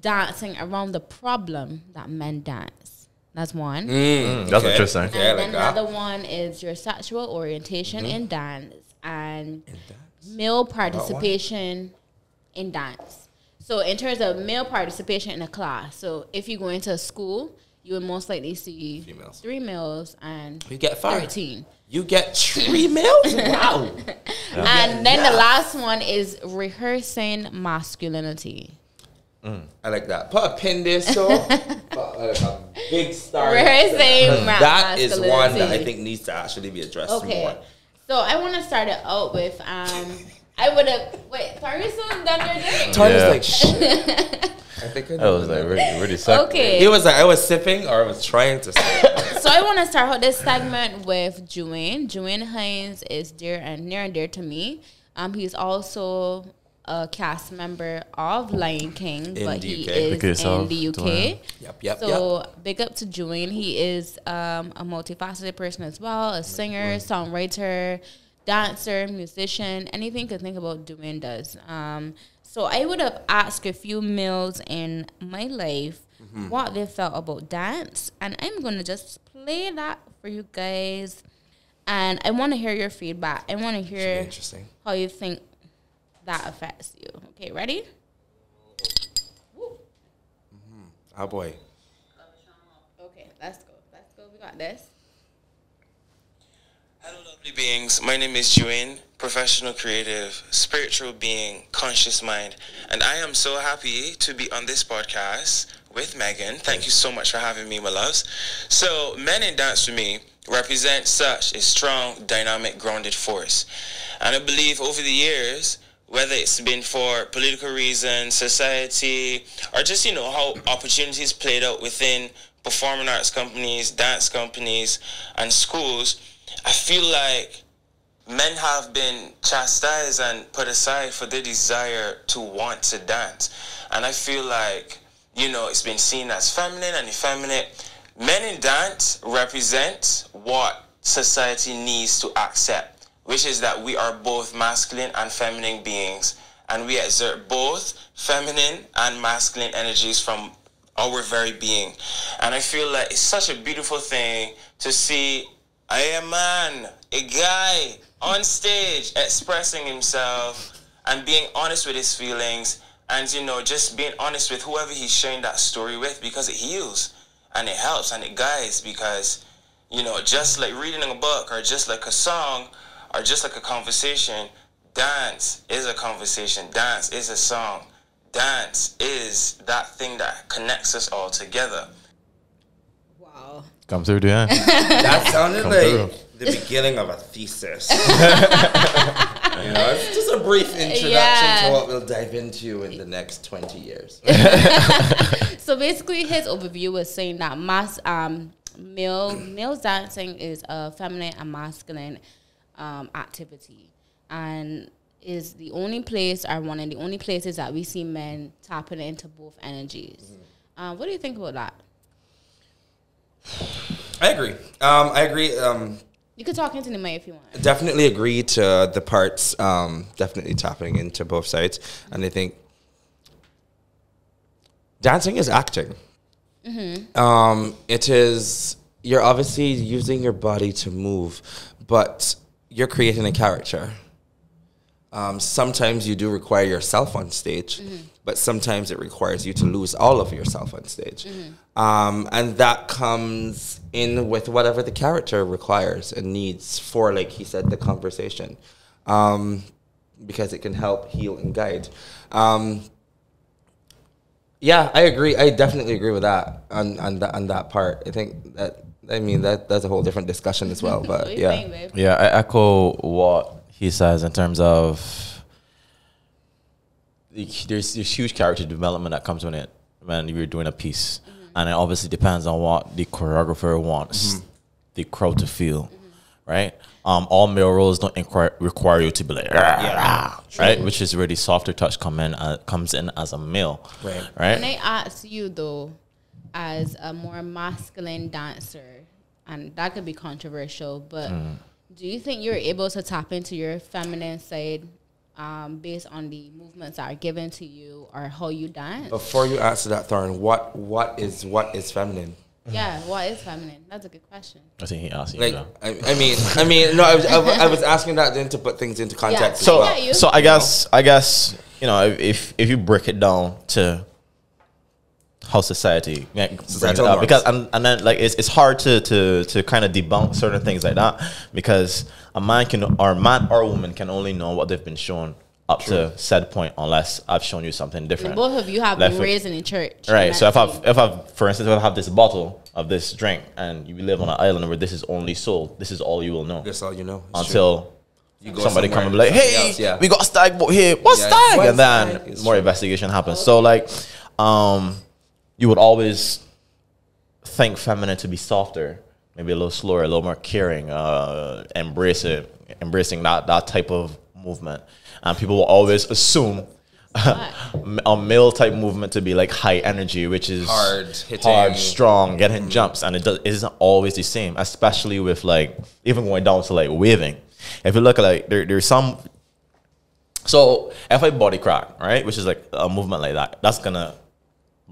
dancing around the problem that men dance. That's one. Mm, That's interesting. And Yeah, then like the that. other one is your sexual orientation Mm-hmm. in dance and male participation in dance. So in terms of male participation in a class, so if you go into a school, you would most likely see Females. three males and You get five. thirteen. You get three (laughs) males. Wow. And then the last one is rehearsing masculinity. I like that. Put a pin there, so (laughs) put like a big star. Rehearsing ma- That is one that I think needs to actually be addressed Okay. more. So I want to start it out with um I would have wait, Tarisun done their thing. Tony Yeah. was like, shit. (laughs) I think I That was like really, really sick. Okay. He was like, I was sipping or I was trying to sip. (laughs) So I want to start out this segment with Juane. Juane Hines is dear and near and dear to me. Um, he's also a cast member of Lion King, In but he UK. is Look at yourself, in the UK. Dwayne. Yep, yep, So big up to Juane. He is um, a multifaceted person as well, a singer, songwriter, dancer, musician, anything you could think about Juane does. Um, so I would have asked a few males in my life Mm-hmm. what they felt about dance, and I'm gonna just play that for you guys. And I want to hear your feedback. I want to hear interesting. how you think that affects you. Okay, ready? Mm-hmm. Oh boy. Okay, let's go. Let's go. We got this. Hello, lovely beings. My name is Juin, professional creative, spiritual being, conscious mind, and I am so happy to be on this podcast with Megan. Thank you so much for having me, my loves. So, men in dance for me represent such a strong, dynamic, grounded force, and I believe over the years. Whether it's been for political reasons, society, or just you know how opportunities played out within performing arts companies, dance companies, and schools, I feel like men have been chastised and put aside for their desire to want to dance. And I feel like, you know, it's been seen as feminine and effeminate. Men in dance represent what society needs to accept, which is that we are both masculine and feminine beings. And we exert both feminine and masculine energies from our very being. And I feel like it's such a beautiful thing to see a man, a guy on stage expressing himself and being honest with his feelings and you know just being honest with whoever he's sharing that story with because it heals and it helps and it guides because you know just like reading a book or just like a song or just like a conversation dance is a conversation dance is a song dance is that thing that connects us all together Wow. Come through, yeah. (laughs) That sounded Come like through. the beginning of a thesis. (laughs) you know, it's just a brief introduction Yeah. to what we'll dive into in the next 20 years. (laughs) So basically, his overview was saying that mass um, male male dancing is a feminine and masculine um, activity, and is the only place or one of the only places that we see men tapping into both energies. Uh, what do you think about that? (sighs) I agree. Um, I agree. Um, You could talk into the mic if you want. definitely agree to the parts. Um, definitely tapping into both sides, and I think dancing is acting. Um, it is you're obviously using your body to move, but you're creating a character. Um, sometimes you do require yourself on stage, but sometimes it requires you to lose all of yourself on stage. Um, and that comes in with whatever the character requires and needs for, like he said, the conversation. Um, because it can help heal and guide. Um, yeah, I agree. I definitely agree with that on on that on that part. I think that I mean that that's a whole different discussion as well. But yeah, think, babe? Yeah, I echo what he says in terms of there's there's huge character development that comes with it when you're doing a piece, and it obviously depends on what the choreographer wants the crowd to feel, right? Um, all male roles don't inquire, require you to be like, "Rah," right? Which is where the softer touch come in uh, comes in as a male, Right. Right. When I ask you though, as a more masculine dancer, and that could be controversial, but do you think you're able to tap into your feminine side um, based on the movements that are given to you or how you dance? Before you answer that, Thorn, what what is what is feminine? Yeah, what is feminine? That's a good question. I think he asked you. Like, that. I, I mean, I mean, no, I was, I, was- I was asking that then to put things into context. So- as well. I you. So I guess I guess you know if if you break it down to how society yeah, bring it up, because and, and then like it's, it's hard to to to kind of debunk certain things like that because a man can or man or woman can only know what they've been shown up to said point unless I've shown you something different. both of you have Left been raised in the church. Right. So if I've if I've for instance if I have this bottle of this drink and you live on an island where this is only sold, this is all you will know That's all you know. It's true. until You go somebody somewhere come and be like, "Hey, else, yeah. we got stag boat here. What's Yeah, stag?" what's and then stag? More true. investigation happens. So like, um, you would always think feminine to be softer, maybe a little slower, a little more caring, uh, embrace it, embracing that that type of movement, and people will always assume. (laughs) a male type movement to be like high energy, which is Hard, hitting. Hard, strong, getting jumps, and it does, it isn't always the same. Especially with like even going down to like waving. If you look at like there, there's some. So if I body crack, right, which is like a movement like that, that's gonna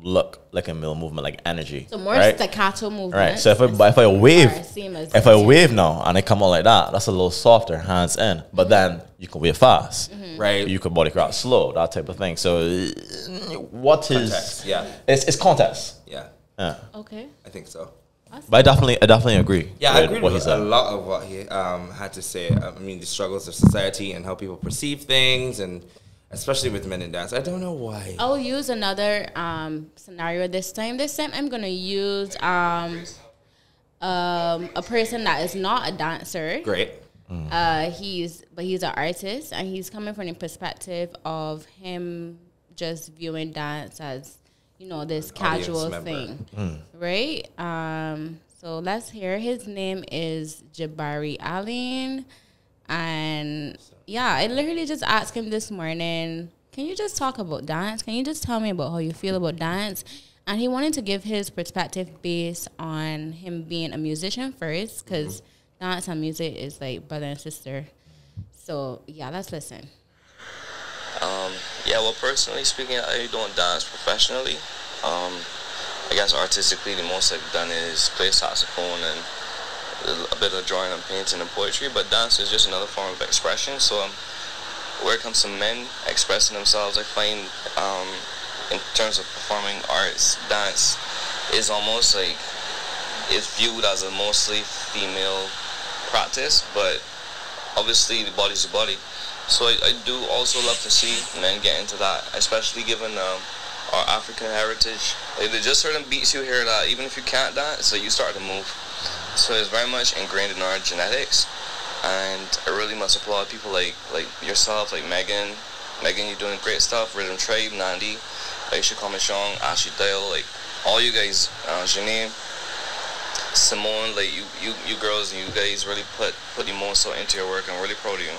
look like a mill movement, like energy. So more right? staccato movement. Right. So if I, but if I wave, Or seamless. if I wave now and I come out like that, that's a little softer, hands in. But then you can wave fast, Mm-hmm. Right. You can body crowd slow, that type of thing. So what is? Context, yeah. It's it's context. Yeah, Yeah. Okay. I think so. But I definitely, I definitely agree. Yeah, I agree what he with a lot of what he um, had to say. I mean, the struggles of society and how people perceive things, and especially with men in dance. I don't know why. I'll use another um, scenario this time. This time I'm gonna use um, um, a person that is not a dancer. Great. Uh, he's but he's an artist, and he's coming from the perspective of him just viewing dance as you know this casual thing, right? Um, so let's hear. His name is Jabari Allen, and yeah, I literally just asked him this morning. Can you just talk about dance? Can you just tell me about how you feel about dance? And he wanted to give his perspective based on him being a musician first, because dance and music is like brother and sister. So yeah, let's listen. Um, yeah, well, personally speaking, I don't dance professionally. Um, I guess artistically, the most I've done is play saxophone and a bit of drawing and painting and poetry. But dance is just another form of expression. So, um, where it comes to men expressing themselves, I find um, in terms of performing arts, dance is almost like is viewed as a mostly female practice, but obviously the body's the body. So I, I do also love to see men get into that, especially given um, our African heritage. Like, there's just certain beats you hear that even if you can't dance, so you start to move. So it's very much ingrained in our genetics, and I really must applaud people like like yourself, like Megan. Megan, you're doing great stuff. Rhythm Tribe, Nandi, Aisha Kamishong, Ashley Dale, like all you guys, uh, Janine, Simone, like you, you, you girls and you guys really put put the most so into your work. I'm really proud of you.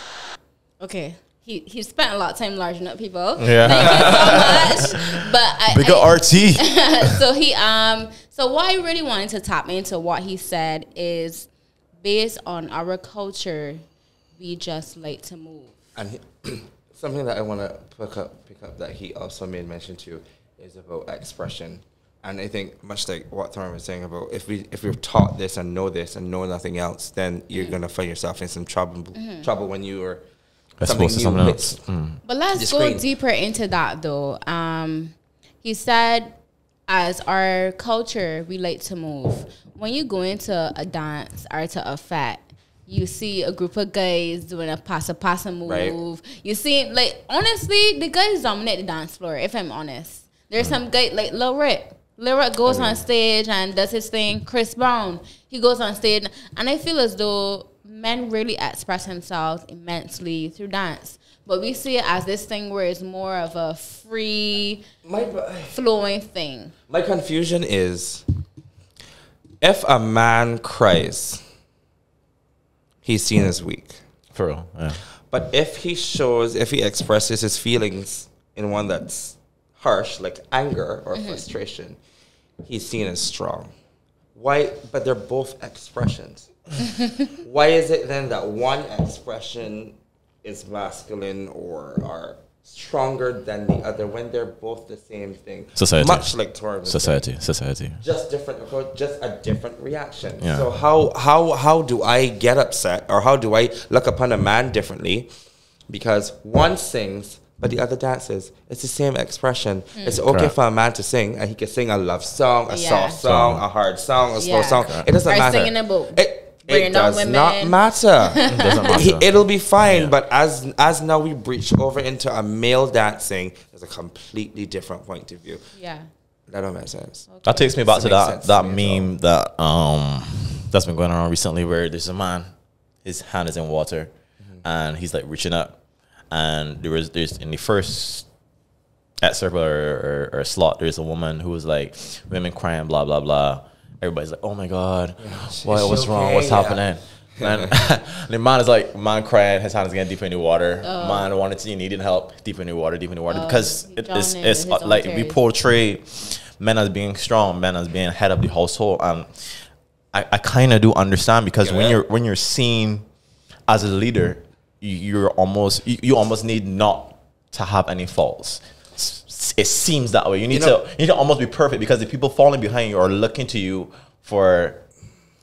Okay. He, he spent a lot of time larging up people. Yeah. Thank you so much. (laughs) But I, Bigger I- RT. (laughs) so he um so what I really wanted to tap into what he said is based on our culture, we just like to move. And he, (clears throat) something that I want to pick up, pick up that he also made mention to is about expression. And I think much like what Thorne was saying about if we if we're taught this and know this and know nothing else, then you're mm. gonna find yourself in some trouble mm-hmm. trouble when you are Exposed to something else. hits. But let's go deeper into that though. Um, he said, as our culture, we like to move. When you go into a dance or to a fete, you see a group of guys doing a passa passa move. Right. You see, like honestly, the guys dominate the dance floor. If I'm honest, there's Mm. some guy like Lil Rick. Lil Rick goes Oh, on stage and does his thing. Chris Brown, he goes on stage, and I feel as though men really express themselves immensely through dance. But we see it as this thing where it's more of a free My, (sighs) flowing thing. my confusion is if a man cries, he's seen as weak. For real. Yeah. But if he shows, if he expresses his feelings in one that's harsh, like anger or mm-hmm. frustration, he's seen as strong. Why? But they're both expressions. (laughs) Why is it then that one expression is masculine or are stronger than the other when they're both the same thing? Society. Much like Torben. was saying Society. Society. just different approach, just a different reaction. Yeah. So how how how do I get upset or how do I look upon a man differently? Because one sings, but the other dances. It's the same expression. Mm. It's okay Correct. for a man to sing, and he can sing a love song, a Yeah. soft song, a hard song, a slow Yeah. song. It doesn't Or matter. singing about it, bringing it down does not women. matter. (laughs) it doesn't matter. It'll be fine, Yeah. but as as now we breach over into a male dancing, there's a completely different point of view. Yeah. That don't make sense. That takes me back to that that to me at meme that um that's been going around recently where there's a man, his hand is in water, and he's like reaching up, and there was there's in the first excerpt or, or, or slot there's a woman who was like women crying blah blah blah. Everybody's like, oh my god, what, she what's wrong? What's Yeah. happening? And (laughs) the man is like, man crying, his hand is getting deeper in the water. Man wanted to, he needed help deeper in the water, deeper in the water. because he it, it's, it's in like we portray men as being strong, men as being head of the household. And I, I kind of do understand because when Yeah. you're when you're seen as a leader, you, you're almost you, you almost need not to have any faults. S- s- it seems that way. You need You know- to you need to almost be perfect because the people falling behind you are looking to you for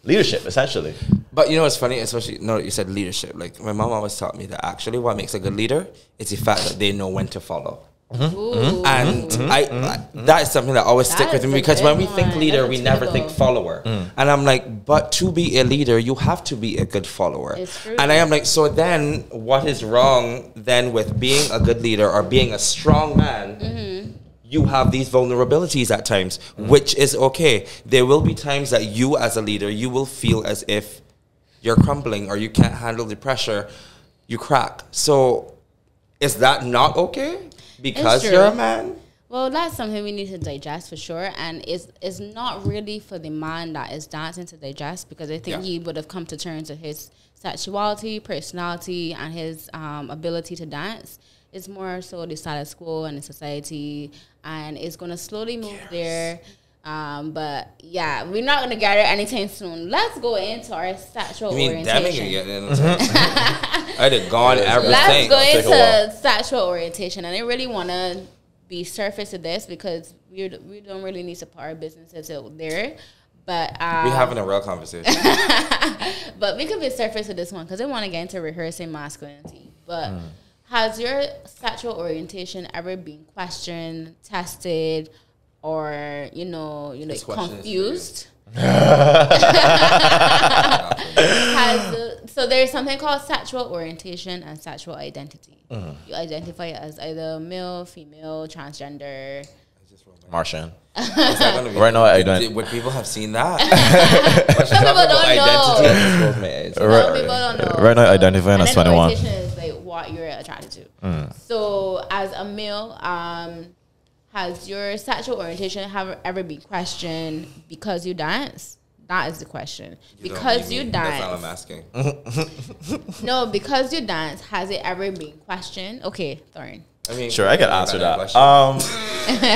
leadership, essentially. But you know what's funny? Especially, no, you said leadership. Like my mom always taught me that actually, what makes a good leader is the fact that they know when to follow. Mm-hmm. Mm-hmm. Ooh. And mm-hmm. I, I that is something that always stick with me because when we think leader, That's we never achievable. think follower. Mm. And I'm like, but to be a leader, you have to be a good follower. It's true. And I am like, so then what is wrong then with being a good leader or being a strong man? You have these vulnerabilities at times, which is okay. There will be times that you, as a leader, you will feel as if you're crumbling or you can't handle the pressure, you crack. So, is that not okay? Because you're a man? Well, that's something we need to digest for sure, and it's it's not really for the man that is dancing to digest because I think Yeah. he would have come to terms with his sexuality, personality, and his um, ability to dance. It's more so the status quo and the society, and it's gonna slowly move there. Um, but yeah, we're not gonna get it anytime soon. Let's go into our sexual You mean orientation. can get? I'd have gone everything. Let's go take a into sexual orientation, and I really want to be surface to this because we we don't really need to put our businesses out there, but um, we having a real conversation. (laughs) but we could be surface to this one because I want to get into rehearsing masculinity. But Hmm. Has your sexual orientation ever been questioned, tested, or you know, you know, This question is for you. confused? (laughs) has so there's something called sexual orientation and sexual identity. Mm-hmm. You identify as either male, female, transgender. Martian. Is that gonna be- Right now, I don't- Did- Would people have seen that? (laughs) Some people don't know. Right- people don't know. right now identifying and as 21. Orientation is like what you're attracted to. Mm. So as a male, um, has your sexual orientation have ever been questioned because you dance? That is the question. because you, dance. That's all I'm asking. (laughs) No, because you dance, has it ever been questioned? Okay, Thorn. I mean, Sure, I can answer that. question. Um,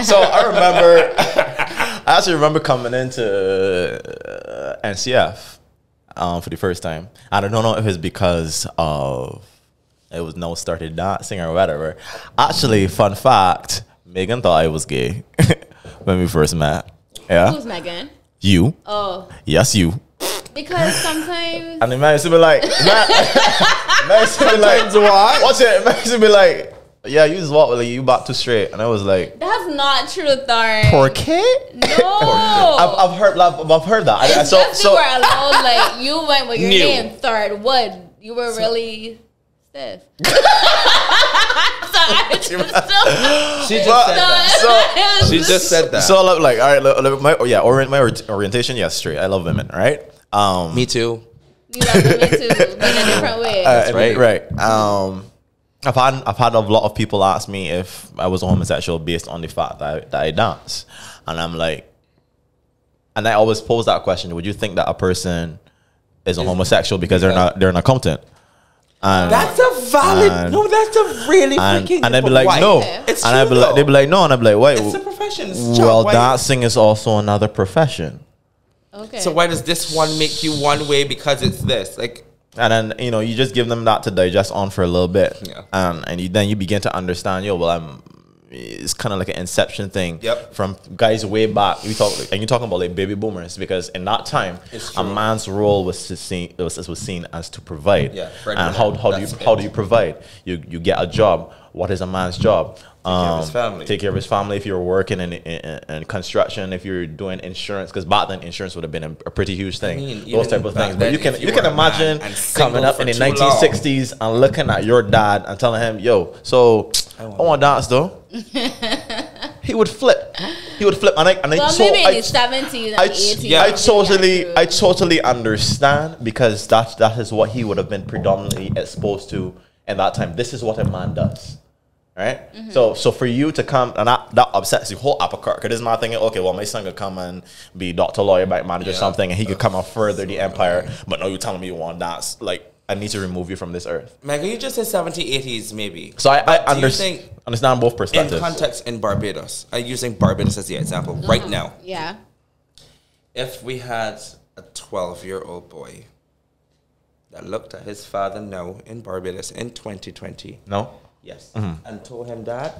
so I (laughs) remember, (laughs) I actually remember coming into uh, NCF um, for the first time. I don't know if it's because of it was no started dancing or whatever. Actually, fun fact: Megan thought I was gay (laughs) when we first met. Yeah, Who's Megan? you. Oh, Yes, you. because sometimes And the man used to be like, man, man used to be like, what? What's it? Man used to be like, yeah, you just walk like you back too straight, and I was like, that's not true, Thorn. por qué? No. (laughs) I've, I've heard I've, I've heard that. I, I, so Just so you were alone, like you went with your New. name third wood. You were really stiff. Sorry, just so, She just Well, (gasps) said that. so (laughs) She just said that. so look, like all right, look, look, my oh, yeah, orient, my orientation, yes, straight. I love women, right? Um, Me too. you love me too, but in a (laughs) different way. uh, right, right. right. Um, I've had I've had a lot of people ask me if I was a homosexual based on the fact that I, that I dance, and I'm like, and I always pose that question: Would you think that a person is a homosexual because they're not they're an accountant? And That's a valid. And- no, that's a really and, freaking. and they'd be like, why? no, It's and I'd true, be like, they'd be like, no, and I'd be like, wait, It's a profession. It's a well, dancing is also another profession. Okay. So why does this one make you one way because it's this? Like, And then you know you just give them that to digest on for a little bit, Yeah. and and you, then you begin to understand. Yo, well, I'm. It's kind of like an inception thing. Yep. From guys way back, you talk and you're talking about like baby boomers because in that time, a man's role was to see was, was seen as to provide. Yeah, And how, how do you that's how do you provide? You you get a job. What is a man's job? Take care of his Um, family. Take care of his family. If you're working in, in, in construction, if you're doing insurance, because back then insurance would have been a, a pretty huge thing. mean, Those type of things. But you can you, you can were a man imagine coming up in the too long. 1960s and looking at your dad and telling him, "Yo, so I want to dance though." (laughs) he would flip. He would flip, and I and I, well, so, maybe in I, the seventies and I, eighties. yeah, I totally, I totally understand because that that is what he would have been predominantly exposed to in that time. This is what a man does, right? Mm-hmm. So, so for you to come and that, that upsets the whole apple cart because this man thinking, okay, well, my son could come and be doctor, lawyer, bank manager, Yeah, something, and he could come and further the so empire. But no, you telling me you want dance? Like, I need to remove you from this earth. Megan, you just said 70s, 80s, maybe. So I, But I do you understand think understand both in perspectives. context in Barbados, I'm using Barbados as the example right now. Yeah. If we had a 12 year old boy that looked at his father now in Barbados in 2020, no, yes, Mm-hmm. and told him, Dad,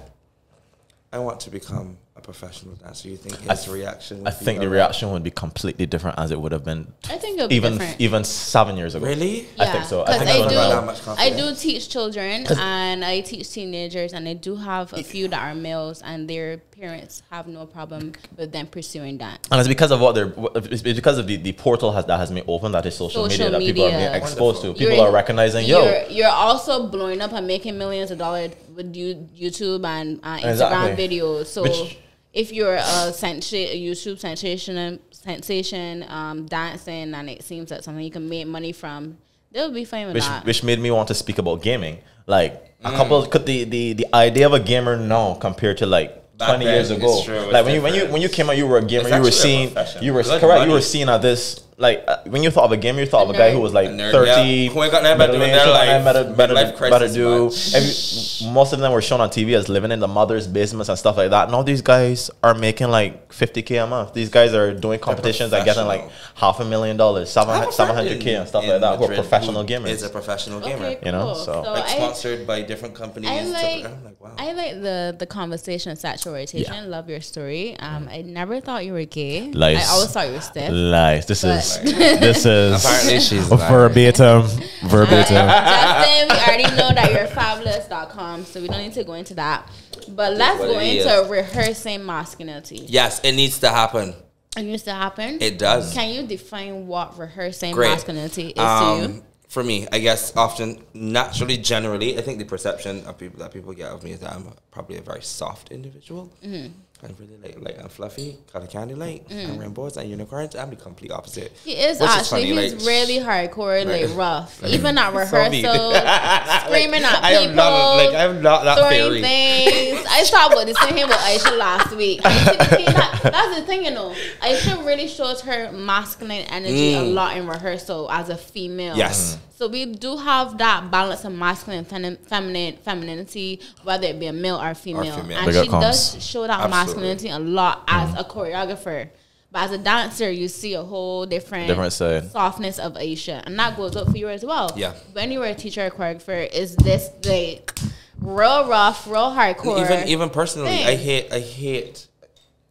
I want to become a professional dancer, you think his reaction? I think the alright? reaction would be completely different as it would have been. I think it'll be even different. even seven years ago. Really? I think so. I Because think I, so as do. That much I do teach children and I teach teenagers, and I do have a few that are males, and their parents have no problem with them pursuing that. And it's because of what they're. It's because of the, the portal has that has been opened that is social, Social media that people are being exposed to. Wonderful. People are recognizing, yo, you're, you're also blowing up and making millions of dollars with you, YouTube and uh, Instagram Exactly. videos. So Which- if you're a, sensa- a YouTube sensation, sensation um, dancing, and it seems like something you can make money from, they'll be fine with which that. which made me want to speak about gaming. Like a couple, could the, the the idea of a gamer now compared to like. Back 20 then, years it's ago, true, it's like when you when you when you came out, you were a gamer. It's You were actually seen, you were Good correct. You were seen at this like uh, when you thought of a gamer, you thought of a A guy who was like nerd, thirty. yeah. Who ain't got nothing better to do in their life. better, better, Midlife crisis, do. Every, most of them were shown on TV as living in the mother's basements and stuff like that. Now these guys are making like fifty k a month. These guys are doing competitions and getting like half a million dollars, I have a seven friend hundred k and stuff like that. Who are professional who gamers. Is a professional gamer. Okay, you know, so- So Like I, sponsored by different companies. I to- like, I'm like, wow. I like the the conversation saturation. Love your story. Um, I never thought you were gay. Lies. I always thought you were stiff. Lies. This But- is this is Apparently she's lying. verbatim, verbatim. (laughs) Justin, we already know that you're fabulous.com, so we don't need to go into that. But let's go into is. rehearsing masculinity. Yes, it needs to happen. It needs to happen. It does. Can you define what rehearsing Great. masculinity is to you? Um, for me, I guess often, naturally, generally, I think the perception of people that people get of me is that I'm probably a very soft individual. Mm-hmm. I'm really like light and fluffy, kind of candy light, and rainbows and unicorns. I'm the complete opposite. He is Which actually. funny, he's like, really hardcore, like, like- rough. (laughs) Even at so rehearsal, (laughs) screaming at I people. am not like I'm not that throwing fairy. things. I saw about this thing here with Aisha last week. You see the thing? That- that's the thing, you know. Aisha really shows her masculine energy a lot in rehearsal as a female. Mm. Yes. So we do have that balance of masculine and feminine femininity, whether it be a male or female. female. And Big she up comms. does show that Absolutely. masculinity a lot as mm-hmm. a choreographer. But as a dancer, you see a whole different, Different side. softness of Aisha, and that goes up for you as well. Yeah. When you were a teacher or choreographer, is this like real rough, real hardcore? even even personally, I hate I hate.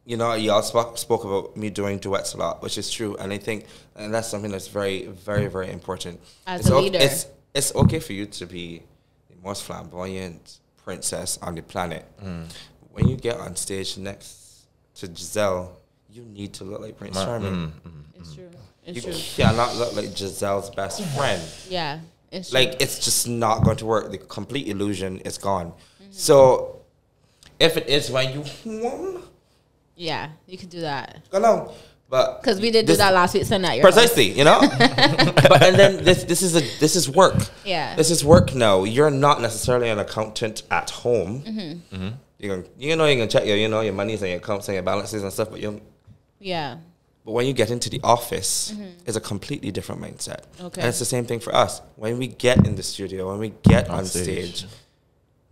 You know, y'all spoke, spoke about me doing duets a lot, which is true, and I think, and that's something that's very, very, very important. As it's a o- leader. it's it's okay for you to be the most flamboyant princess on the planet. Mm. When you get on stage next to Giselle, you need to look like Prince Charming. It's true. You It's true. cannot look like Giselle's best (laughs) friend. Yeah. It's true. Like it's just not going to work. The complete illusion is gone. Mm-hmm. So if it is when you want, yeah, you can do that. go on. But Because we did do that last week, so not your house. precisely, you know. (laughs) but and then this this is a this is work. Yeah. This is work now. You're not necessarily an accountant at home. Mm-hmm. You're gonna, you know, you're gonna check your, you know, your monies and your accounts and your balances and stuff. But you, Yeah. but when you get into the office, it's a completely different mindset. Mm-hmm. Okay. And it's the same thing for us. When we get in the studio, when we get on, On stage. stage.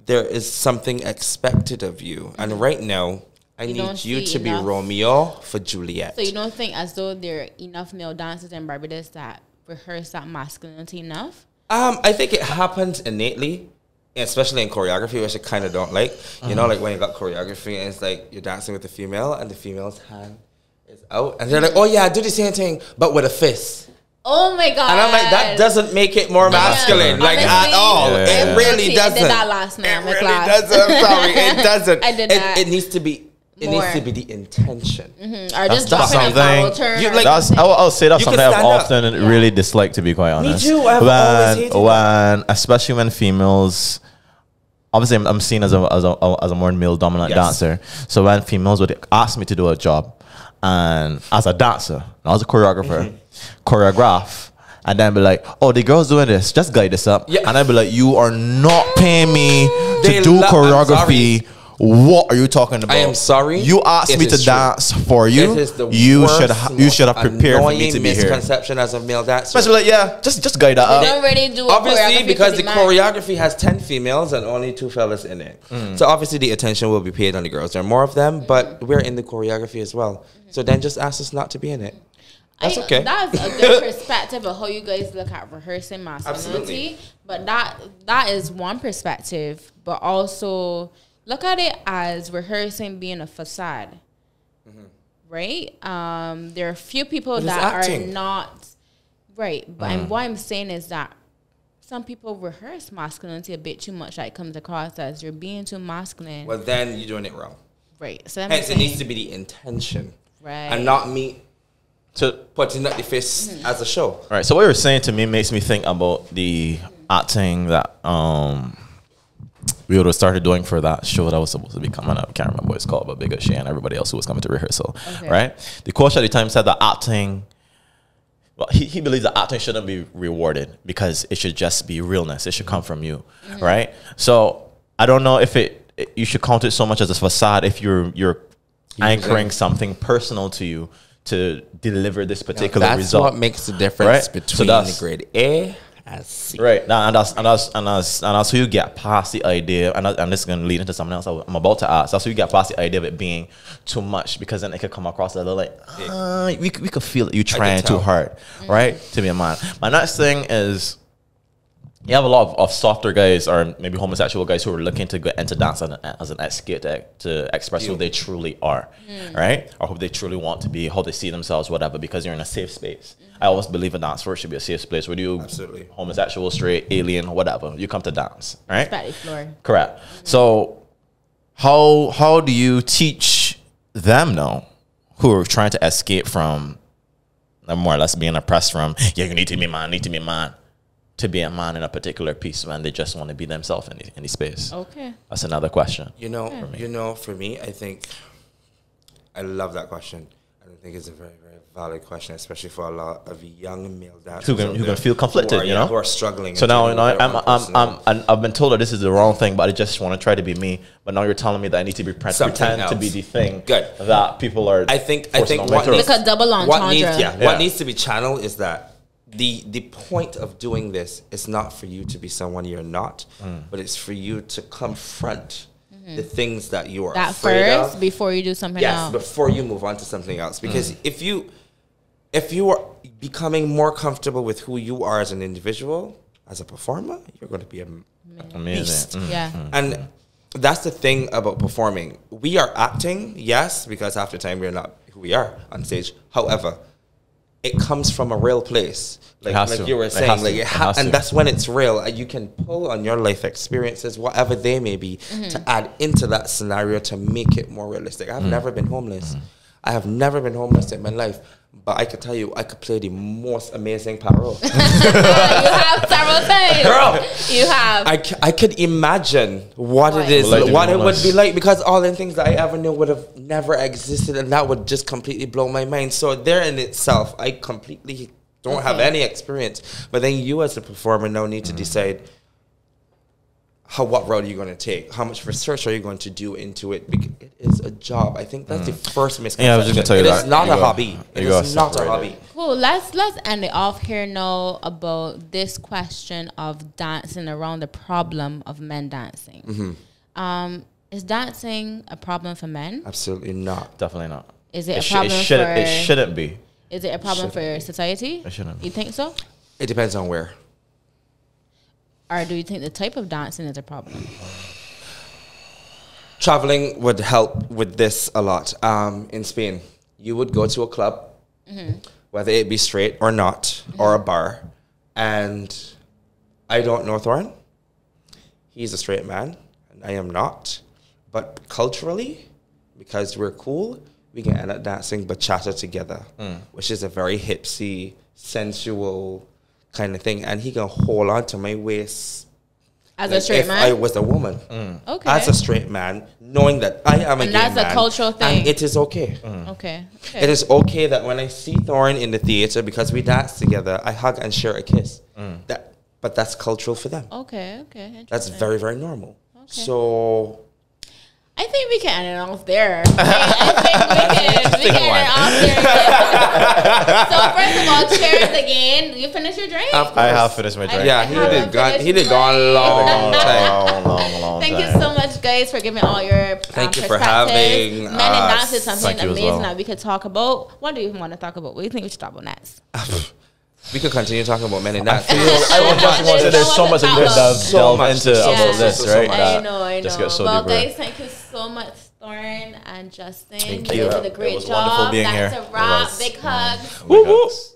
there is something expected of you. And right now, I You need you see to be. Romeo for Juliet. So you don't think as though there are enough male dancers in Barbados that rehearse that masculinity enough? Um, I think it happens innately, especially in choreography, which I kind of don't like. You Uh-huh. know, like when you got choreography and it's like you're dancing with a female and the female's hand is out, and they're like, "Oh yeah, do the same thing, but with a fist." Oh my god! And I'm like, that doesn't make it more masculine, like at all. Yeah. It really doesn't. did that last night It in my really class. doesn't. I'm sorry, it (laughs) doesn't. I did it, that. It needs to be. It More. needs to be the intention. Or just that's dropping a something- You like- That's. I'll, I'll say that's You something I've stand up. often really disliked to be quite honest. Me too, I've when, always hated when especially when females. Obviously, I'm, I'm seen as a, as a as a more male dominant Yes. dancer. So when females would ask me to do a job, and as a dancer, and as a choreographer, Mm-hmm. choreograph, and then be like, "Oh, the girl's doing this. Just guide this up." Yeah. And I'd be like, "You are not paying me They to do lo- I'm choreography." What are you talking about? I am sorry. You asked It me to true. dance for you. It is the you worst, should ha- you should have most prepared for me annoying to be here. misconception as a male dancer. Especially like, yeah, just just guide that They up. don't really do obviously because the man. choreography has 10 females and only two fellas in it mm. so obviously the attention will be paid on the girls there are more of them but we're in the choreography as well so then just ask us not to be in it that's I- okay That's a (laughs) good perspective of how you guys look at rehearsing masculinity. Absolutely. But that that is one perspective. But also look at it as rehearsing being a facade, right? Um, there are a few people But it's that are not right, but and what I'm saying is that some people rehearse masculinity a bit too much. Like comes across as you're being too masculine, Well, then you're doing it wrong. right? So I'm Hence, it needs to be the intention, right, and not me So putting up the face Mm-hmm. as a show. All right. So what you're saying to me makes me think about the acting that um we would have started doing for that show that was supposed to be coming up. I Can't remember what it's called, but Big Shay and everybody else who was coming to rehearsal. Okay. Right. The coach at the time said that acting. Well, he, he believes that acting shouldn't be rewarded because it should just be realness. It should come from you, right? So I don't know if it, it- you should count it so much as a facade if you're you're anchoring something personal to you to deliver this particular That's result. what makes the difference Right? Between that's- the grade A and C. Right now, and that's and that's and that's and that's how you get past the idea, and, and this is going to lead into something else I'm about to ask. That's how you get past the idea of it being too much, because then it could come across as like, uh, we could, we could feel that you trying too hard, right? To be a man. My next thing is. You have a lot of, of softer guys, or maybe homosexual guys, who are looking to get into dance as an, as an escape to, to express who they truly are, mm. right? Or who they truly want to be, how they see themselves, whatever. Because you're in a safe space. Mm-hmm. I always believe a dance floor should be a safe place. Whether you Absolutely. homosexual, straight, alien, whatever. You come to dance, right? Spatty floor. Correct. Mm-hmm. So, how how do you teach them now, who are trying to escape from, more or less being oppressed from? Yeah, you need to be man, need to be man, to be a man in a particular piece when they just want to be themselves in any the space. Okay. That's another question. You know, you know, for me, I think I love that question. I don't think it's a very, very valid question, especially for a lot of young male dancers Who can- who can feel conflicted, are, you yeah, know? who are struggling. So now, you know, with their I'm, I'm, I'm, I'm, I've been told that this is the wrong thing, but I just want to try to be me. But now you're telling me that I need to be pre- Something pretend to be the thing Good. that people are. I think I think on me what needs, Like a double what needs, entendre. yeah, Yeah. what needs to be channeled is that the the point of doing this is not for you to be someone you're not, Mm. but it's for you to confront the things that you are That afraid first of. before you do something else. Yes, else. before you move on to something else, because Mm. if you if you are becoming more comfortable with who you are as an individual, as a performer, you're going to be a Amazing. beast. Mm. yeah. and that's the thing about performing. We are acting, yes, because half the time we're not who we are on stage. However, it comes from a real place. Like, like to. you were saying, has like it It ha- has and to. that's when it's real. You can pull on your life experiences, whatever they may be, to mm-hmm. add into that scenario to make it more realistic. I've mm. never been homeless. Mm-hmm. I have never been homeless in my life, but I could tell you, I could play the most amazing parole. (laughs) you have several things. Girl. You have. I, c- I could imagine what Right. it is, Well, like what it would be like, because all the things that I ever knew would have never existed, and that would just completely blow my mind. So there in itself, I completely don't have any experience. But then you, as a performer, now need to Mm. decide how what road are you going to take, how much research are you going to do into it. Because it is a job. I think that's the first misconception. Mm. Yeah, I was just gonna tell you It that. is not You a go- hobby. It is you go not a hobby. Cool. Let's let's end it off here now about this question of dancing around the problem of men dancing. Mm-hmm. Um, is dancing a problem for men? Absolutely not. Definitely not. Is it a sh- problem shouldn't, for? it shouldn't be. Is it a problem for society? It shouldn't. You think so, It depends on where. or do you think the type of dancing is a problem? Traveling would help with this a lot. Um, in Spain, you would go to a club, mm-hmm. whether it be straight or not, mm-hmm. or a bar, and I don't know Thorin. He's a straight man, and I am not. But culturally, because we're cool, we can end up dancing bachata together, hmm. which is a very hipsy, sensual kind of thing. And he can hold on to my waist As a straight if man, I was a woman mm. okay, as a straight man, knowing that I am a And gay that's a cultural thing. and it is okay. Mm. okay, okay. It is okay that when I see Thorin in the theater because we dance together, I hug and share a kiss. Mm. That, but that's cultural for them. okay, okay. That's very very normal. Okay. So I think we can end it off there. (laughs) I think we can, we can end it off there. (laughs) so first of all, cheers again. You finish your drink. Of I have course. finished my I- drink. yeah, I he did gone. He finished did gone mine. long (laughs) time. long, long, long Thank you so much, guys, for giving all your um, Thank you for perspectives. having Men and us. dance is something Thank you as amazing well. that we could talk about. What do you want to talk about? What do you think we should talk about next? We could continue talking about men in that. feel- I want- just want to say there's so much to There's delve, so delve much, into so about this, so, so right? much. I know, I just know. so well, deeper. guys, thank you so much, Thorn and Justin. Thank you you. did a It great was job. wonderful being That's here. a wrap. Big hugs. Big hugs.